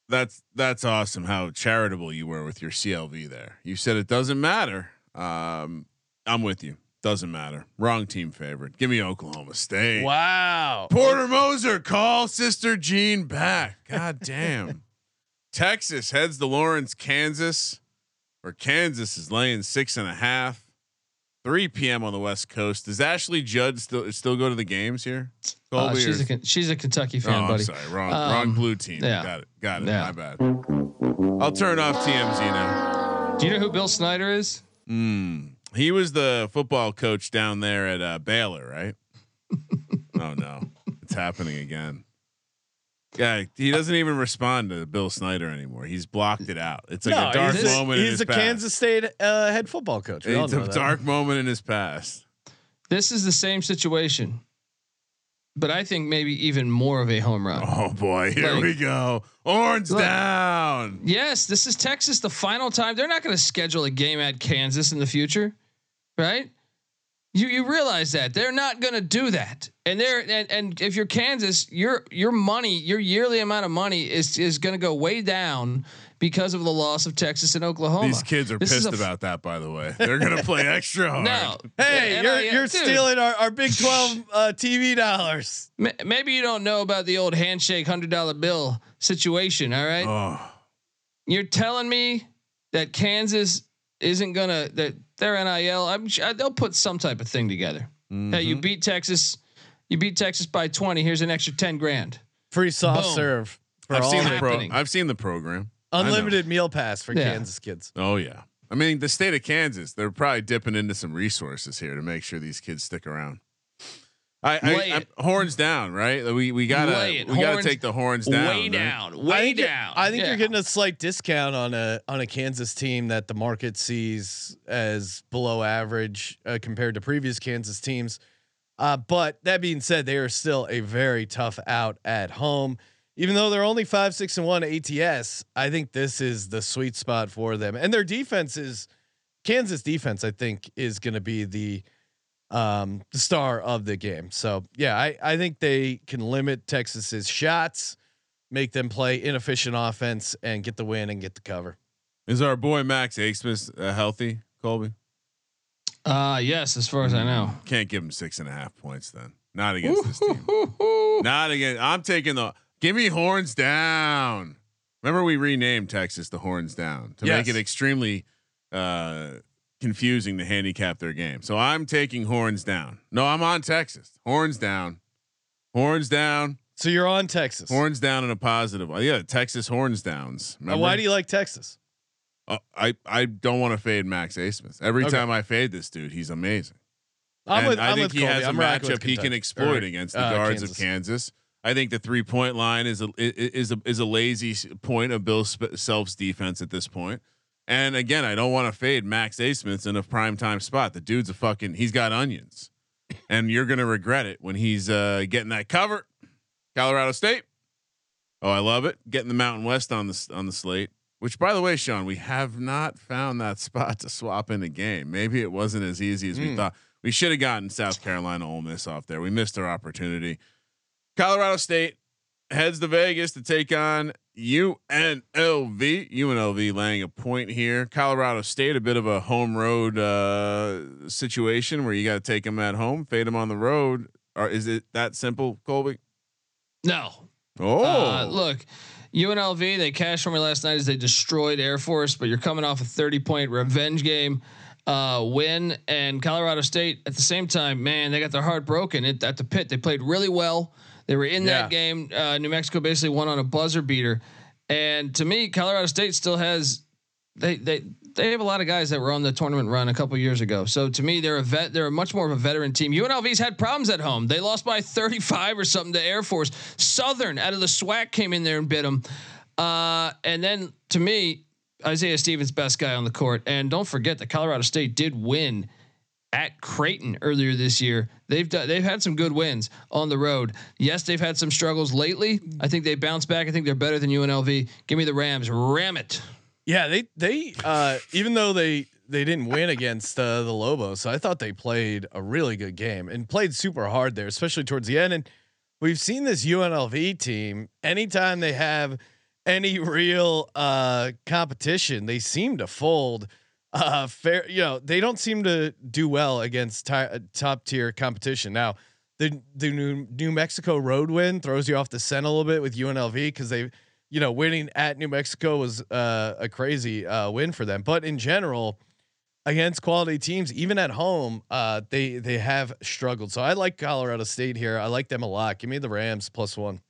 that's that's awesome. How charitable you were with your CLV there. You said it doesn't matter. Um, I'm with you. Doesn't matter. Wrong team favorite. Give me Oklahoma State. Wow. Porter Moser, call Sister Jean back. God damn. [laughs] Texas heads to Lawrence, Kansas, where Kansas is laying six and a half. 3 p.m. on the West Coast. Does Ashley Judd still still go to the games here? Uh, she's or- a she's a Kentucky fan, oh, I'm buddy. sorry, wrong Um, wrong blue team. yeah. Got it. Got it. Yeah. My bad. I'll turn off TMZ now. Do you know who Bill Snyder is? Mm. He was the football coach down there at uh, Baylor, right? [laughs] oh no, it's happening again. Yeah, he doesn't even respond to Bill Snyder anymore. He's blocked it out. It's like a dark he's, moment. in he's his a past. Kansas State uh, head football coach. We all It's know a that. dark moment in his past. This is the same situation, but I think maybe even more of a home run. Oh boy, here Like- we go. Horns Look. down. Yes, this is Texas. The final time they're not going to schedule a game at Kansas in the future, right? You you realize that they're not going to do that, and they're and, and if you're Kansas, your your money, your yearly amount of money is is going to go way down because of the loss of Texas and Oklahoma. These kids are This pissed a f- about that. By the way, they're gonna play extra [laughs] hard. No, Hey, And you're I- you're stealing our, our Big Twelve uh, TV dollars. ma- Maybe you don't know about the old handshake hundred dollar bill situation. All right, Oh, You're telling me that Kansas isn't gonna that their NIL? I'm sure they'll put some type of thing together. Hey, you mhm. beat Texas, you beat Texas by 20. Here's an extra 10 grand. Free soft Boom. serve for I've all seen the the pro. I've seen the program. Unlimited meal pass for Yeah. Kansas kids. Oh yeah. I mean, the state of Kansas, they're probably dipping into some resources here to make sure these kids stick around. I, I. I horns down, right? We we gotta Lay it. we gotta Horns take the horns down. way right? down, I way think you're- down. I think Yeah. you're getting a slight discount on a on a Kansas team that the market sees as below average uh, compared to previous Kansas teams. Uh, but that being said, they are still a very tough out at home. Even though they're only five, six, and one ATS, I think this is the sweet spot for them. And their defense is Kansas defense. I think is going to be the um, the star of the game. So yeah, I I think they can limit Texas's shots make them play inefficient offense and get the win and get the cover. Is our boy Max Abmas uh, healthy, Colby? Uh yes, as far as I know. Can't give him six and a half points then. Not against this team. [laughs] Not against. I'm taking the. Give me horns down. Remember, we renamed Texas the horns down to make it extremely uh, confusing to handicap their game. So I'm taking horns down. No, I'm on Texas. Horns down. Horns down. So you're on Texas. Horns down in a positive. Uh, yeah, Texas horns downs. Why do you like Texas? Uh, I I don't want to fade Max Abmas. Every Okay. time I fade this dude, he's amazing. I'm And with. I I'm think he Colby. has a I'm matchup he can exploit or, against the uh, guards Kansas. of Kansas. I think the three point line is a is a is a lazy point of Bill Self's defense at this point. And again, I don't want to fade Max Abmas in a prime time spot. The dude's a fucking he's got onions, and you're gonna regret it when he's uh, getting that cover. Colorado State. Oh, I love it. Getting the Mountain West on the on the slate. Which, by the way, Sean, we have not found that [laughs] spot to swap in a game. Maybe it wasn't as easy as we Hmm. thought. We should have gotten South Carolina Ole Miss off there. We missed our opportunity. Colorado State heads to Vegas to take on UNLV. UNLV laying a point here. Colorado State, a bit of a home road uh, situation where you got to take them at home, fade them on the road. Or is it that simple, Colby? No. Oh, Uh, look, UNLV, they cashed for me last night as they destroyed Air Force, but you're coming off a 30 point revenge game uh, win. And Colorado State, at the same time, man, they got their heart broken at, at the pit. They played really well. They were in Yeah. that game. Uh, New Mexico basically won on a buzzer beater. And to me, Colorado State still has they they they have a lot of guys that were on the tournament run a couple years ago. So to me, they're a vet. They're much more of a veteran team. UNLV's had problems at home. They lost by 35 or something to Air Force. Southern out of the SWAC came in there and bit them. Uh, and then to me, Isaiah Stevens best guy on the court. And don't forget that Colorado State did win at Creighton earlier this year. They've done, they've had some good wins on the road. Yes, they've had some struggles lately. I think they bounced back. I think they're better than UNLV. Give me the Rams. Ram it. Yeah, they they uh, even though they they didn't win against uh, the Lobos, I thought they played a really good game and played super hard there, especially towards the end. And we've seen this UNLV team anytime they have any real uh, competition, they seem to fold. Uh, fair, you know, they don't seem to do well against uh, top tier competition. Now, the the New, New Mexico road win throws you off the scent a little bit with UNLV because they, you know, winning at New Mexico was uh, a crazy uh, win for them. But in general, against quality teams, even at home, uh, they they have struggled. So I like Colorado State here. I like them a lot. Give me the Rams plus one.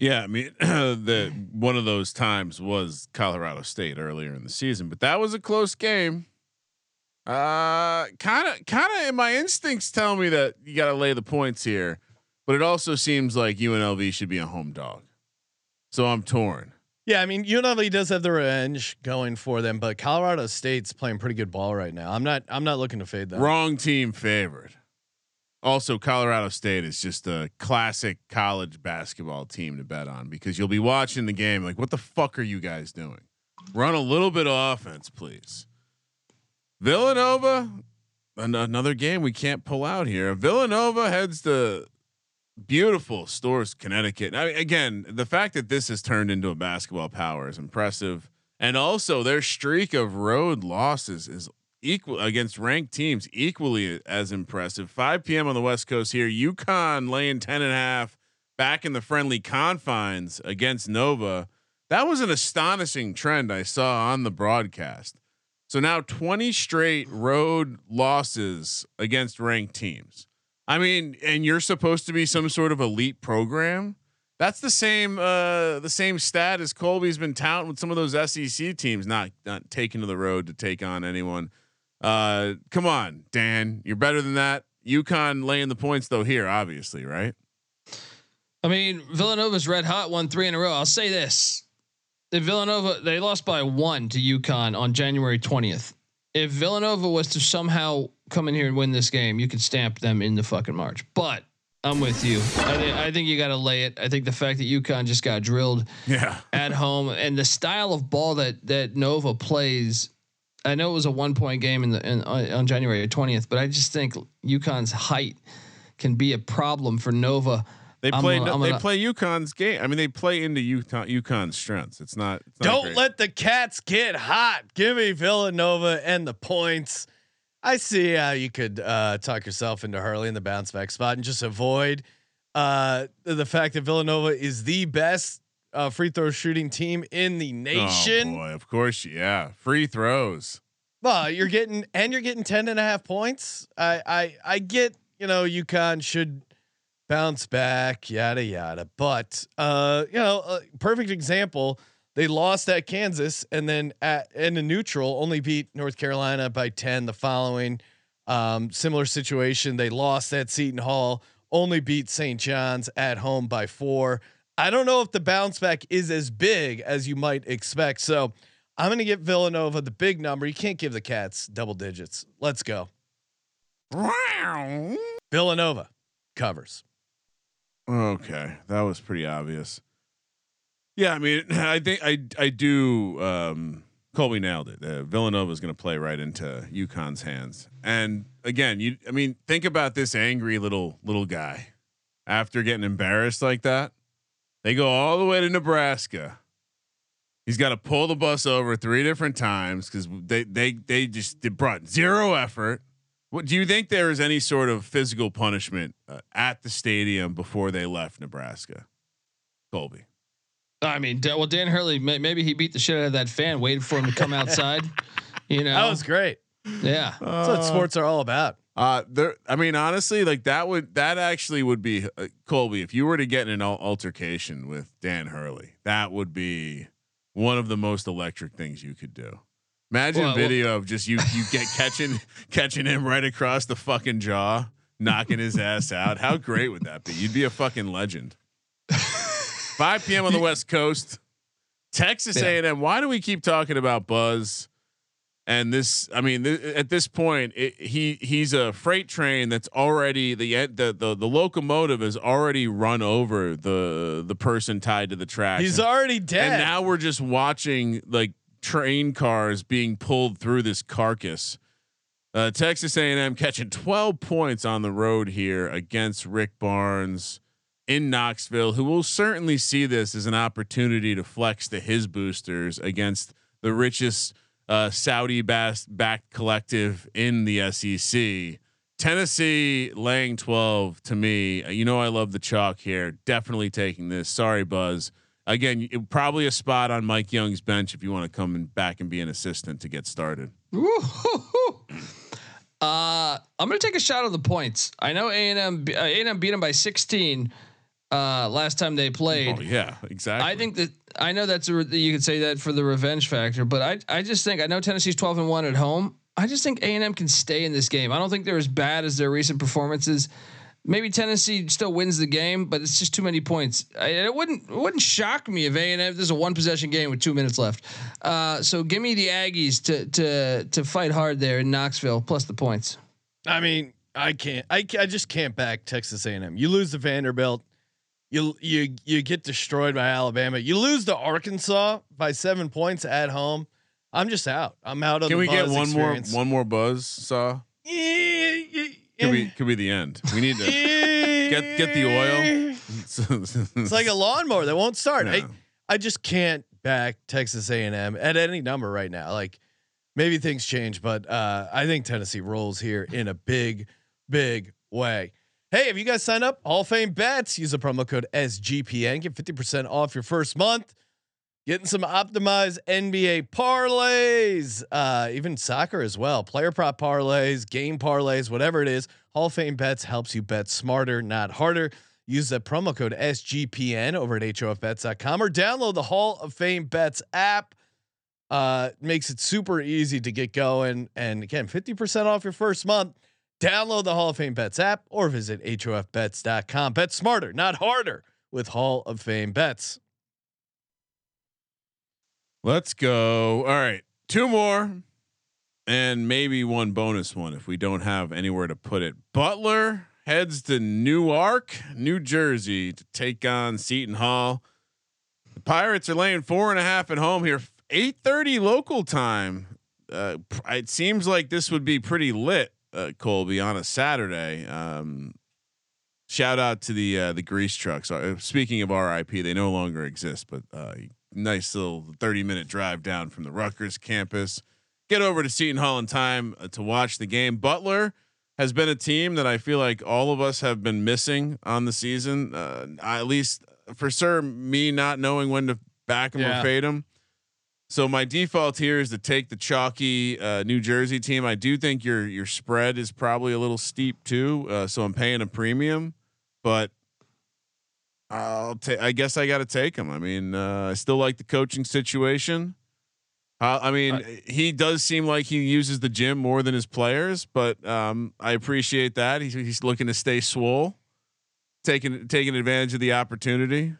Yeah, I mean, [clears throat] the one of those times was Colorado State earlier in the season, but that was a close game. Uh, kind of, kind of. My instincts tell me that you got to lay the points here, but it also seems like UNLV should be a home dog. So I'm torn. Yeah, I mean UNLV does have the revenge going for them, but Colorado State's playing pretty good ball right now. I'm not. I'm not looking to fade them. Wrong team favored. Also, Colorado State is just a classic college basketball team to bet on because you'll be watching the game like, what the fuck are you guys doing? Run a little bit of offense, please. Villanova, an- another game we can't pull out here. Villanova heads to beautiful Storrs, Connecticut. I mean, again, the fact that this has turned into a basketball power is impressive, and also their streak of road losses is equal against ranked teams equally as impressive. 5 p.m. on the West Coast here. UConn laying 10 and a half back in the friendly confines against Nova. That was an astonishing trend I saw on the broadcast. So now 20 straight road losses against ranked teams. I mean, and you're supposed to be some sort of elite program. That's the same uh, the same stat as Colby's been touting with some of those SEC teams not not taking to the road to take on anyone. Uh, come on, Dan, you're better than that. UConn laying the points though here, obviously, right? I mean, Villanova's red hot, won three in a row. I'll say this: if Villanova they lost by one to UConn on January twentieth. If Villanova was to somehow come in here and win this game, you could stamp them in the fucking March. But I'm with you. I, th- I think you got to lay it. I think the fact that UConn just got drilled Yeah. at home and the style of ball that that Nova plays. I know it was a one point game in the in, on on January 20th, but I just think UConn's height can be a problem for Nova. They I'm play. gonna- I'm they gonna- play UConn's game. I mean, they play into UConn, UConn's strengths. It's not. It's not Don't great. let the cats get hot. Give me Villanova and the points. I see how you could uh, talk yourself into Hurley in the bounce back spot and just avoid uh, the, the fact that Villanova is the best uh, free throw shooting team in the nation. Oh boy, of course, yeah. Free throws. Well, you're getting and you're getting 10 and a half points. I I I get, you know, UConn should bounce back, yada yada. But uh, you know, a perfect example, they lost at Kansas and then at in a neutral only beat North Carolina by 10 the following um, similar situation. They lost at Seton Hall, only beat St. John's at home by 4. I don't know if the bounce back is as big as you might expect. So, I'm going to get Villanova the big number. You can't give the Cats double digits. Let's go. Villanova covers. Okay, that was pretty obvious. Yeah, I mean, [laughs] I think I I do. Um, Colby nailed it. Uh, Villanova is going to play right into UConn's hands. And again, you, I mean, think about this angry little little guy. After getting embarrassed like that, they go all the way to Nebraska. He's got to pull the bus over three different times because they they they just they brought zero effort. What do you think there is any sort of physical punishment uh, at the stadium before they left Nebraska? Colby. I mean, well, Dan Hurley, may- maybe he beat the shit out of that fan, waited for him to come outside. You [laughs] know, That was great. yeah. That's what sports are all about. Uh, there. I mean, honestly, like that would that actually would be uh, Colby. If you were to get in an altercation with Dan Hurley, that would be one of the most electric things you could do. Imagine Well, video of just you you get [laughs] catching catching him right across the fucking jaw, knocking his ass out. How great would that be? You'd be a fucking legend. [laughs] 5 p.m. on the West Coast, Texas Yeah. A&M. Why do we keep talking about Buzz? And this, I mean, th- at this point, it, he he's a freight train that's already the, the the the locomotive has already run over the the person tied to the track. He's and, already dead. and now we're just watching like train cars being pulled through this carcass. Uh, Texas A&M catching 12 points on the road here against Rick Barnes in Knoxville, who will certainly see this as an opportunity to flex to his boosters against the richest uh, Saudi bass backed collective in the SEC. Tennessee laying 12 to me. uh, You know, I love the chalk here. Definitely taking this. Sorry, Buzz. Again, it, probably a spot on Mike Young's bench if you want to come and back and be an assistant to get started. [laughs] Uh, I'm gonna take a shot at the points. I know A and M. A and M beat them by 16 uh, last time they played. Oh yeah, exactly. I think that I know that's a you could say that for the revenge factor, but I I just think I know Tennessee's 12 and one at home. I just think A and M can stay in this game. I don't think they're as bad as their recent performances. Maybe Tennessee still wins the game, but it's just too many points. I, it wouldn't it wouldn't shock me if A and M. This is a one possession game with two minutes left. Uh, so give me the Aggies to to to fight hard there in Knoxville plus the points. I mean, I can't. I, I just can't back Texas A&M. You lose to Vanderbilt, you you you get destroyed by Alabama. You lose to Arkansas by seven points at home. I'm just out. I'm out of. Can the we get one experience. more one more buzz saw? Yeah, yeah, Could be could be the end. We need to get get the oil. [laughs] It's like a lawnmower that won't start. I, I just can't back Texas A&M at any number right now. Like maybe things change, but uh, I think Tennessee rolls here in a big, big way. Hey, have you guys signed up? Hall of Fame bets. Use the promo code SGPN. Get 50% off your first month. Getting some optimized NBA parlays, uh, even soccer as well. Player prop parlays, game parlays, whatever it is. Hall of Fame bets helps you bet smarter, not harder. Use the promo code SGPN over at HOFBets.com or download the Hall of Fame Bets app. Uh, makes it super easy to get going. And again, 50% off your first month. Download the Hall of Fame Bets app or visit HOFBets.com. Bet smarter, not harder with Hall of Fame Bets. Let's go. All right, two more, and maybe one bonus one if we don't have anywhere to put it. Butler heads to Newark, New Jersey, to take on Seton Hall. The Pirates are laying four and a half at home here. Eight thirty local time. Uh, it seems like this would be pretty lit, uh, Colby, on a Saturday. Um, shout out to the uh, the grease trucks. Uh, speaking of RIP, they no longer exist, but uh, nice little 30 minute drive down from the Rutgers campus. Get over to Seton Hall in time uh, to watch the game. Butler has been a team that I feel like all of us have been missing on the season. Uh, at least for sure, me not knowing when to back them Yeah. or fade them. So my default here is to take the chalky uh, New Jersey team. I do think your your spread is probably a little steep too, uh, so I'm paying a premium, but I'll take. I guess I got to take him. I mean, uh, I still like the coaching situation. Uh, I mean, he does seem like he uses the gym more than his players, but um, I appreciate that. He's, he's looking to stay swole, taking taking advantage of the opportunity.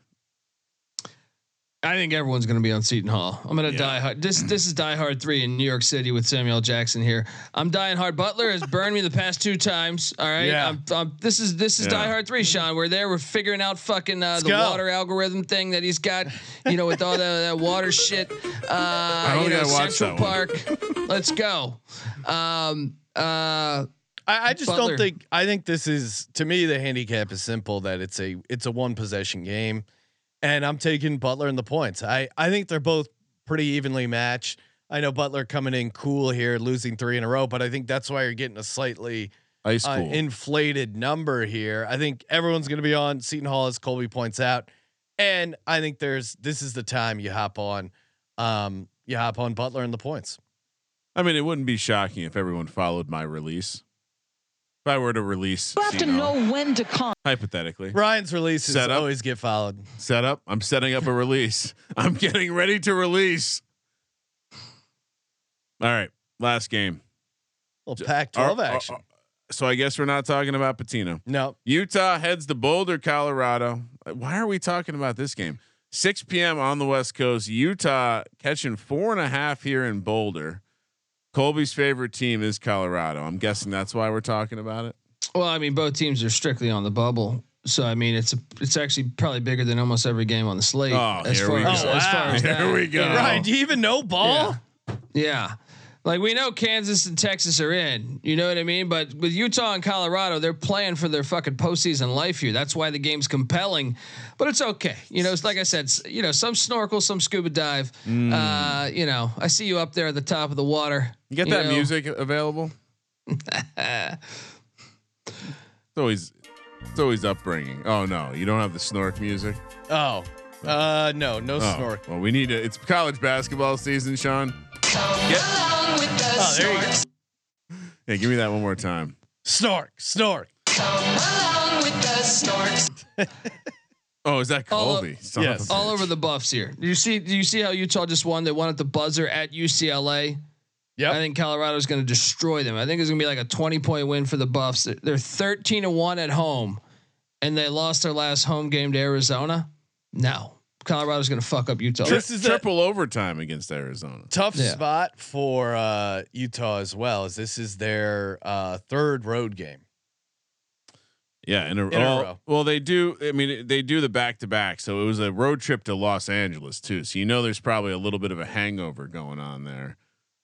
I think everyone's going to be on Seton Hall. I'm going to Yeah. die hard. This this is Die Hard three in New York City with Samuel Jackson here. I'm dying hard. Butler has burned me the past two times. All right. Yeah. I'm, I'm, this is this is Yeah. Die Hard three, Sean. We're there. We're figuring out fucking uh, the go. water algorithm thing that he's got. You know, with all that, that water shit. Uh, don't you know, I Central. Park. Let's go. Um. Uh. I, I just Butler. don't think. I think this is to me the handicap is simple that it's a it's a one possession game, and I'm taking Butler in the points. I I think they're both pretty evenly matched. I know Butler coming in cool here, losing three in a row, but I think that's why you're getting a slightly Ice uh, inflated number here. I think everyone's going to be on Seton Hall, as Colby points out, and I think there's this is the time you hop on, um, you hop on Butler in the points. I mean, it wouldn't be shocking if everyone followed my release. If I were to release, You have to know when to come. hypothetically, Ryan's releases Set up. always get followed. set up. I'm setting up a release. [laughs] I'm getting ready to release. All right, last game. Little Pac-12 Are- are- action. are- so I guess we're not talking about Pitino. no, Utah heads to Boulder, Colorado. Why are we talking about this game? 6 p.m. on the West Coast. Utah catching four and a half here in Boulder. Colby's favorite team is Colorado. I'm guessing that's why we're talking about it. Well, I mean, both teams are strictly on the bubble. So I mean, it's a, it's actually probably bigger than almost every game on the slate. Oh, as here far we as, go. as far as [laughs] Here that, we go. you know? Ryan, do you even know ball? Yeah. Yeah. Like we know Kansas and Texas are in, you know what I mean? But with Utah and Colorado, they're playing for their fucking postseason life here. That's why the game's compelling. But it's okay. You know, it's like I said, you know, some snorkel, some scuba dive. Mm. Uh, you know, I see you up there at the top of the water. You get You that know. music available? [laughs] it's always it's always upbringing. Oh no, you don't have the snork music. Oh, uh, no, no Oh, snork. Well, we need to. It's college basketball season, Sean. Oh, there you go. Yeah, give me that one more time. Snork, snork. [laughs] Oh, is that All of- Colby? Son of a yes. All over the buffs here. You see? Do you see how Utah just won? They won at the buzzer at UCLA. Yep. I think Colorado's going to destroy them. I think it's going to be like a 20 point win for the Buffs. They're- They're 13 to 1 at home and they lost their last home game to Arizona. No. Colorado's going to fuck up Utah. This is a triple overtime against Arizona. tough Yeah. spot for uh, Utah as well, as this is their uh, third road game. Yeah, in a, In a well, row. well, they do. I mean, they do the back to back. So it was a road trip to Los Angeles too. So you know, there's probably a little bit of a hangover going on there.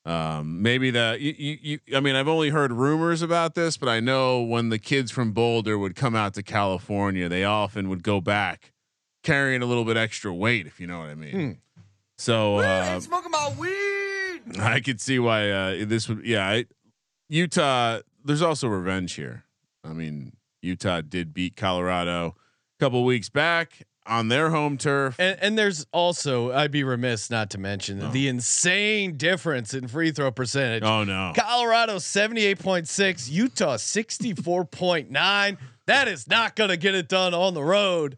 Um, maybe that you, you, you, I mean, I've only heard rumors about this, but I know when the kids from Boulder would come out to California, they often would go back carrying a little bit extra weight, if you know what I mean. Hmm. So uh, smoking my weed. [laughs] I could see why uh, this would. Yeah, I, Utah. There's also revenge here. I mean, Utah did beat Colorado a couple weeks back on their home turf. And, and there's also, I'd be remiss not to mention Oh. the insane difference in free throw percentage. oh no! Colorado 78.6, Utah 64.9. That is not going to get it done on the road.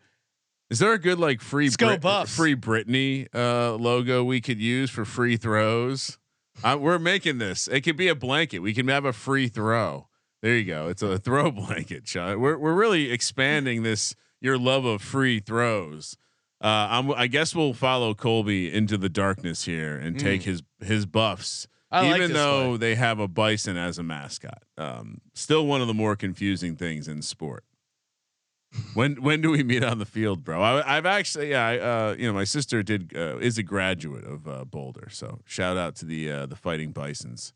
Is there a good like free Brit- free Britney uh, logo we could use for free throws? Uh, we're making this. It could be a blanket. We can have a free throw. There you go. It's a throw [laughs] blanket, Sean. We're we're really expanding this your love of free throws. Uh, I'm, I guess we'll follow Colby into the darkness here and take his his buffs, Mm. I even this though they have a bison as a mascot. Um, still one of the more confusing things in sport. When when do we meet on the field, bro? I, I've actually, yeah, I, uh, you know, my sister did uh, is a graduate of uh, Boulder, so shout out to the uh, the Fighting Bisons.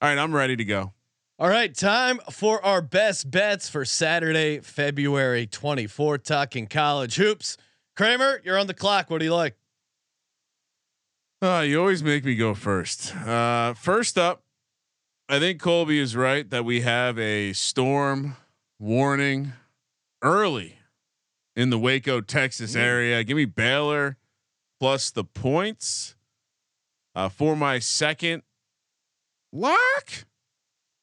All right, I'm ready to go. All right, time for our best bets for Saturday, February 24th, talking college hoops. Kramer, you're on the clock. What do you like? Uh, you always make me go first. Uh, first up, I think Colby is right that we have a storm warning early in the Waco, Texas area. Give me Baylor plus the points. Uh, for my second lock,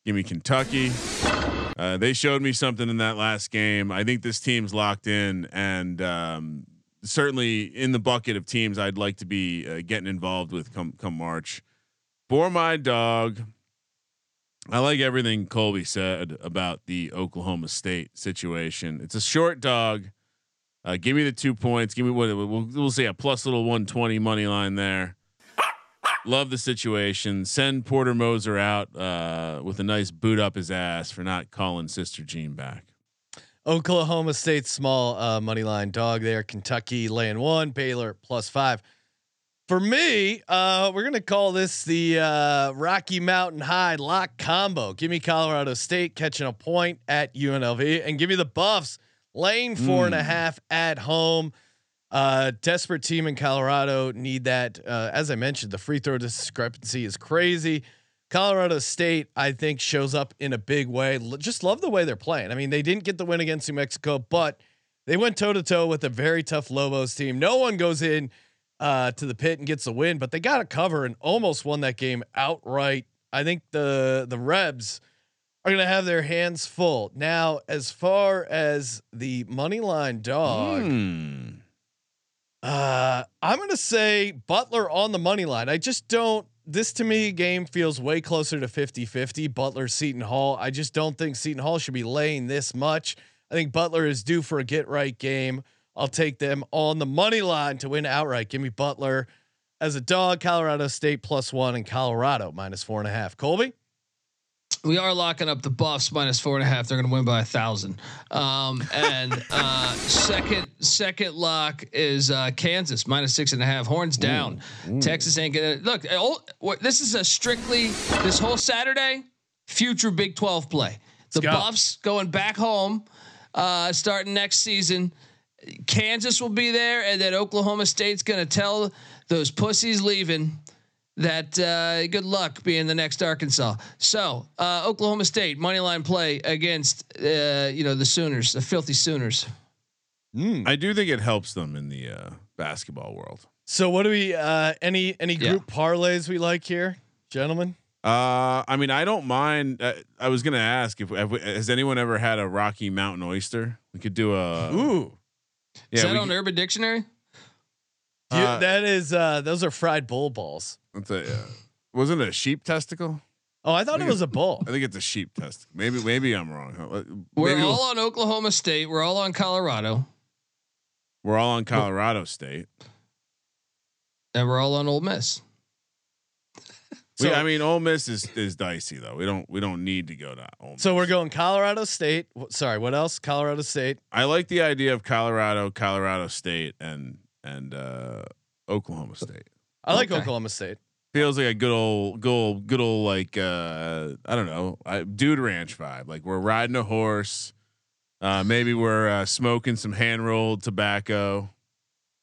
give me Kentucky. Uh, they showed me something in that last game. I think this team's locked in and um, certainly in the bucket of teams I'd like to be uh, getting involved with come come March. For my dog, I like everything Colby said about the Oklahoma State situation. It's a short dog. Uh, give me the two points. Give me what we'll, we'll say a plus little 120 money line there. Love the situation. Send Porter Moser out uh, with a nice boot up his ass for not calling Sister Jean back. Oklahoma State small uh, money line dog there. Kentucky laying one, Baylor plus five. For me, uh, we're gonna call this the uh, Rocky Mountain High lock combo. Give me Colorado State catching a point at UNLV, and give me the Buffs laying four and a half at home. Uh, desperate team in Colorado need that. Uh, as I mentioned, the free throw discrepancy is crazy. Colorado State, I think, shows up in a big way. L- just love the way they're playing. I mean, they didn't get the win against New Mexico, but they went toe to toe with a very tough Lobos team. No one goes in uh, to the pit and gets the win, but they got a cover and almost won that game outright. I think the the Rebs are going to have their hands full. Now, as far as the money line dog, Hmm. Uh, I'm going to say Butler on the money line. I just don't. This to me game feels way closer to 50 50. Butler, Seton Hall. I just don't think Seton Hall should be laying this much. I think Butler is due for a get right game. I'll take them on the money line to win outright. Give me Butler. as a dog. Colorado State plus one and Colorado minus four and a half. Colby. We are locking up the Buffs minus four and a half. They're going to win by a thousand. Um, and uh, second second lock is uh, Kansas minus six and a half. Horns down. Texas ain't gonna look. oh, what- This is a strictly this whole Saturday future Big Twelve play. The go. Buffs going back home, uh, starting next season. Kansas will be there, and then Oklahoma State's going to tell those pussies leaving that uh, good luck being the next Arkansas. So uh, Oklahoma State money line play against uh, you know the Sooners, the filthy Sooners. Mm. I do think it helps them in the uh, basketball world. So what do we? Uh, any any Yeah. group parlays we like here, gentlemen? Uh, I mean, I don't mind. Uh, I was gonna ask if have we- has anyone ever had a Rocky Mountain oyster? We could do a. Ooh, Is that on could- Urban Dictionary? You- that is uh, those are fried bull balls. That's a, uh, wasn't it a sheep testicle? Oh, I thought think it was a bull. I think it's a sheep testicle. Maybe maybe I'm wrong. We're Maybe all we'll- on Oklahoma State. We're all on Colorado, we're all on Colorado State. and we're all on Ole Miss. We, So- I mean, Ole Miss is is dicey though. We don't we don't need to go to Ole Miss. So we're going Colorado State. Sorry, what else? Colorado State. I like the idea of Colorado, Colorado State, and and uh, Oklahoma State. I like Okay. Oklahoma State. Feels like a good old, good old, good old like uh, I don't know, I, dude ranch vibe. Like we're riding a horse. Uh, maybe we're uh, smoking some hand rolled tobacco.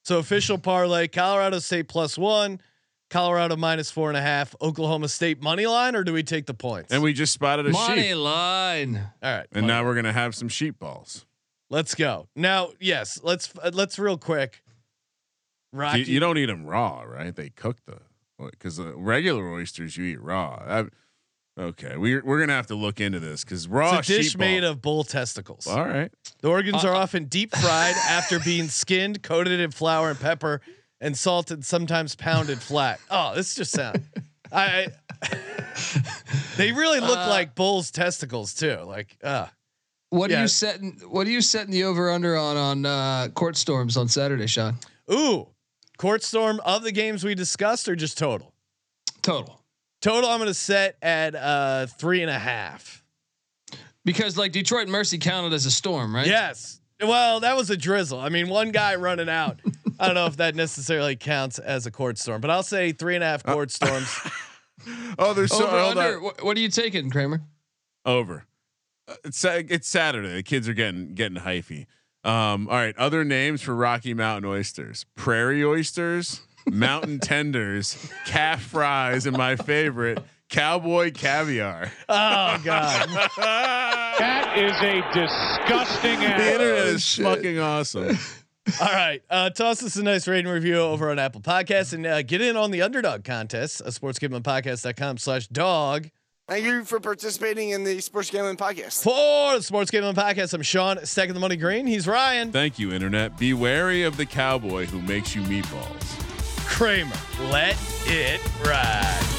So official parlay: Colorado State plus one, Colorado minus four and a half, Oklahoma State money line, or do we take the points? And we just spotted a Money sheep, line. all right, and money now we're gonna have some sheep balls. Let's go. Now, yes, let's uh, let's real quick. Rocky, You, you don't eat them raw, right? They cook the because the regular oysters you eat raw. I, okay, we're we're gonna have to look into this because raw it's a dish sheep made ball- of bull testicles. All right, The organs Uh, are uh, often deep fried after being skinned, coated in flour and pepper, and salted, sometimes pounded flat. Oh, this just sound. I. I [laughs] they really look Uh, like bull's testicles too. Like, uh What are you setting? What are you setting the over under on on uh, court storms on Saturday, Sean? ooh, court storm of the games we discussed, or just total? Total. Total, I'm going to set at uh three and a half. Because like Detroit Mercy counted as a storm, right? Yes. Well, that was a drizzle. I mean, one guy running out. I don't know if that necessarily counts as a court storm, but I'll say three and a half court storms. [laughs] Oh, there's so Over under. What, what are you taking, Kramer? over. Uh, It's it's Saturday. The kids are getting getting hyphy. Um, all right. Other names for Rocky Mountain oysters: prairie oysters, mountain [laughs] tenders, calf fries, and my favorite, cowboy caviar. Oh God. [laughs] That is a disgusting The internet is fucking awesome. All right. Uh, toss us a nice rating review over on Apple Podcasts and uh, get in on the underdog contest, uh, sportsgamblingpodcast.com slash dog. Thank you for participating in the Sports Gambling Podcast. For the Sports Gambling Podcast, I'm Sean, stacking the money green. He's Ryan Thank you, internet. Be wary of the cowboy who makes you meatballs. Kramer. Let it ride.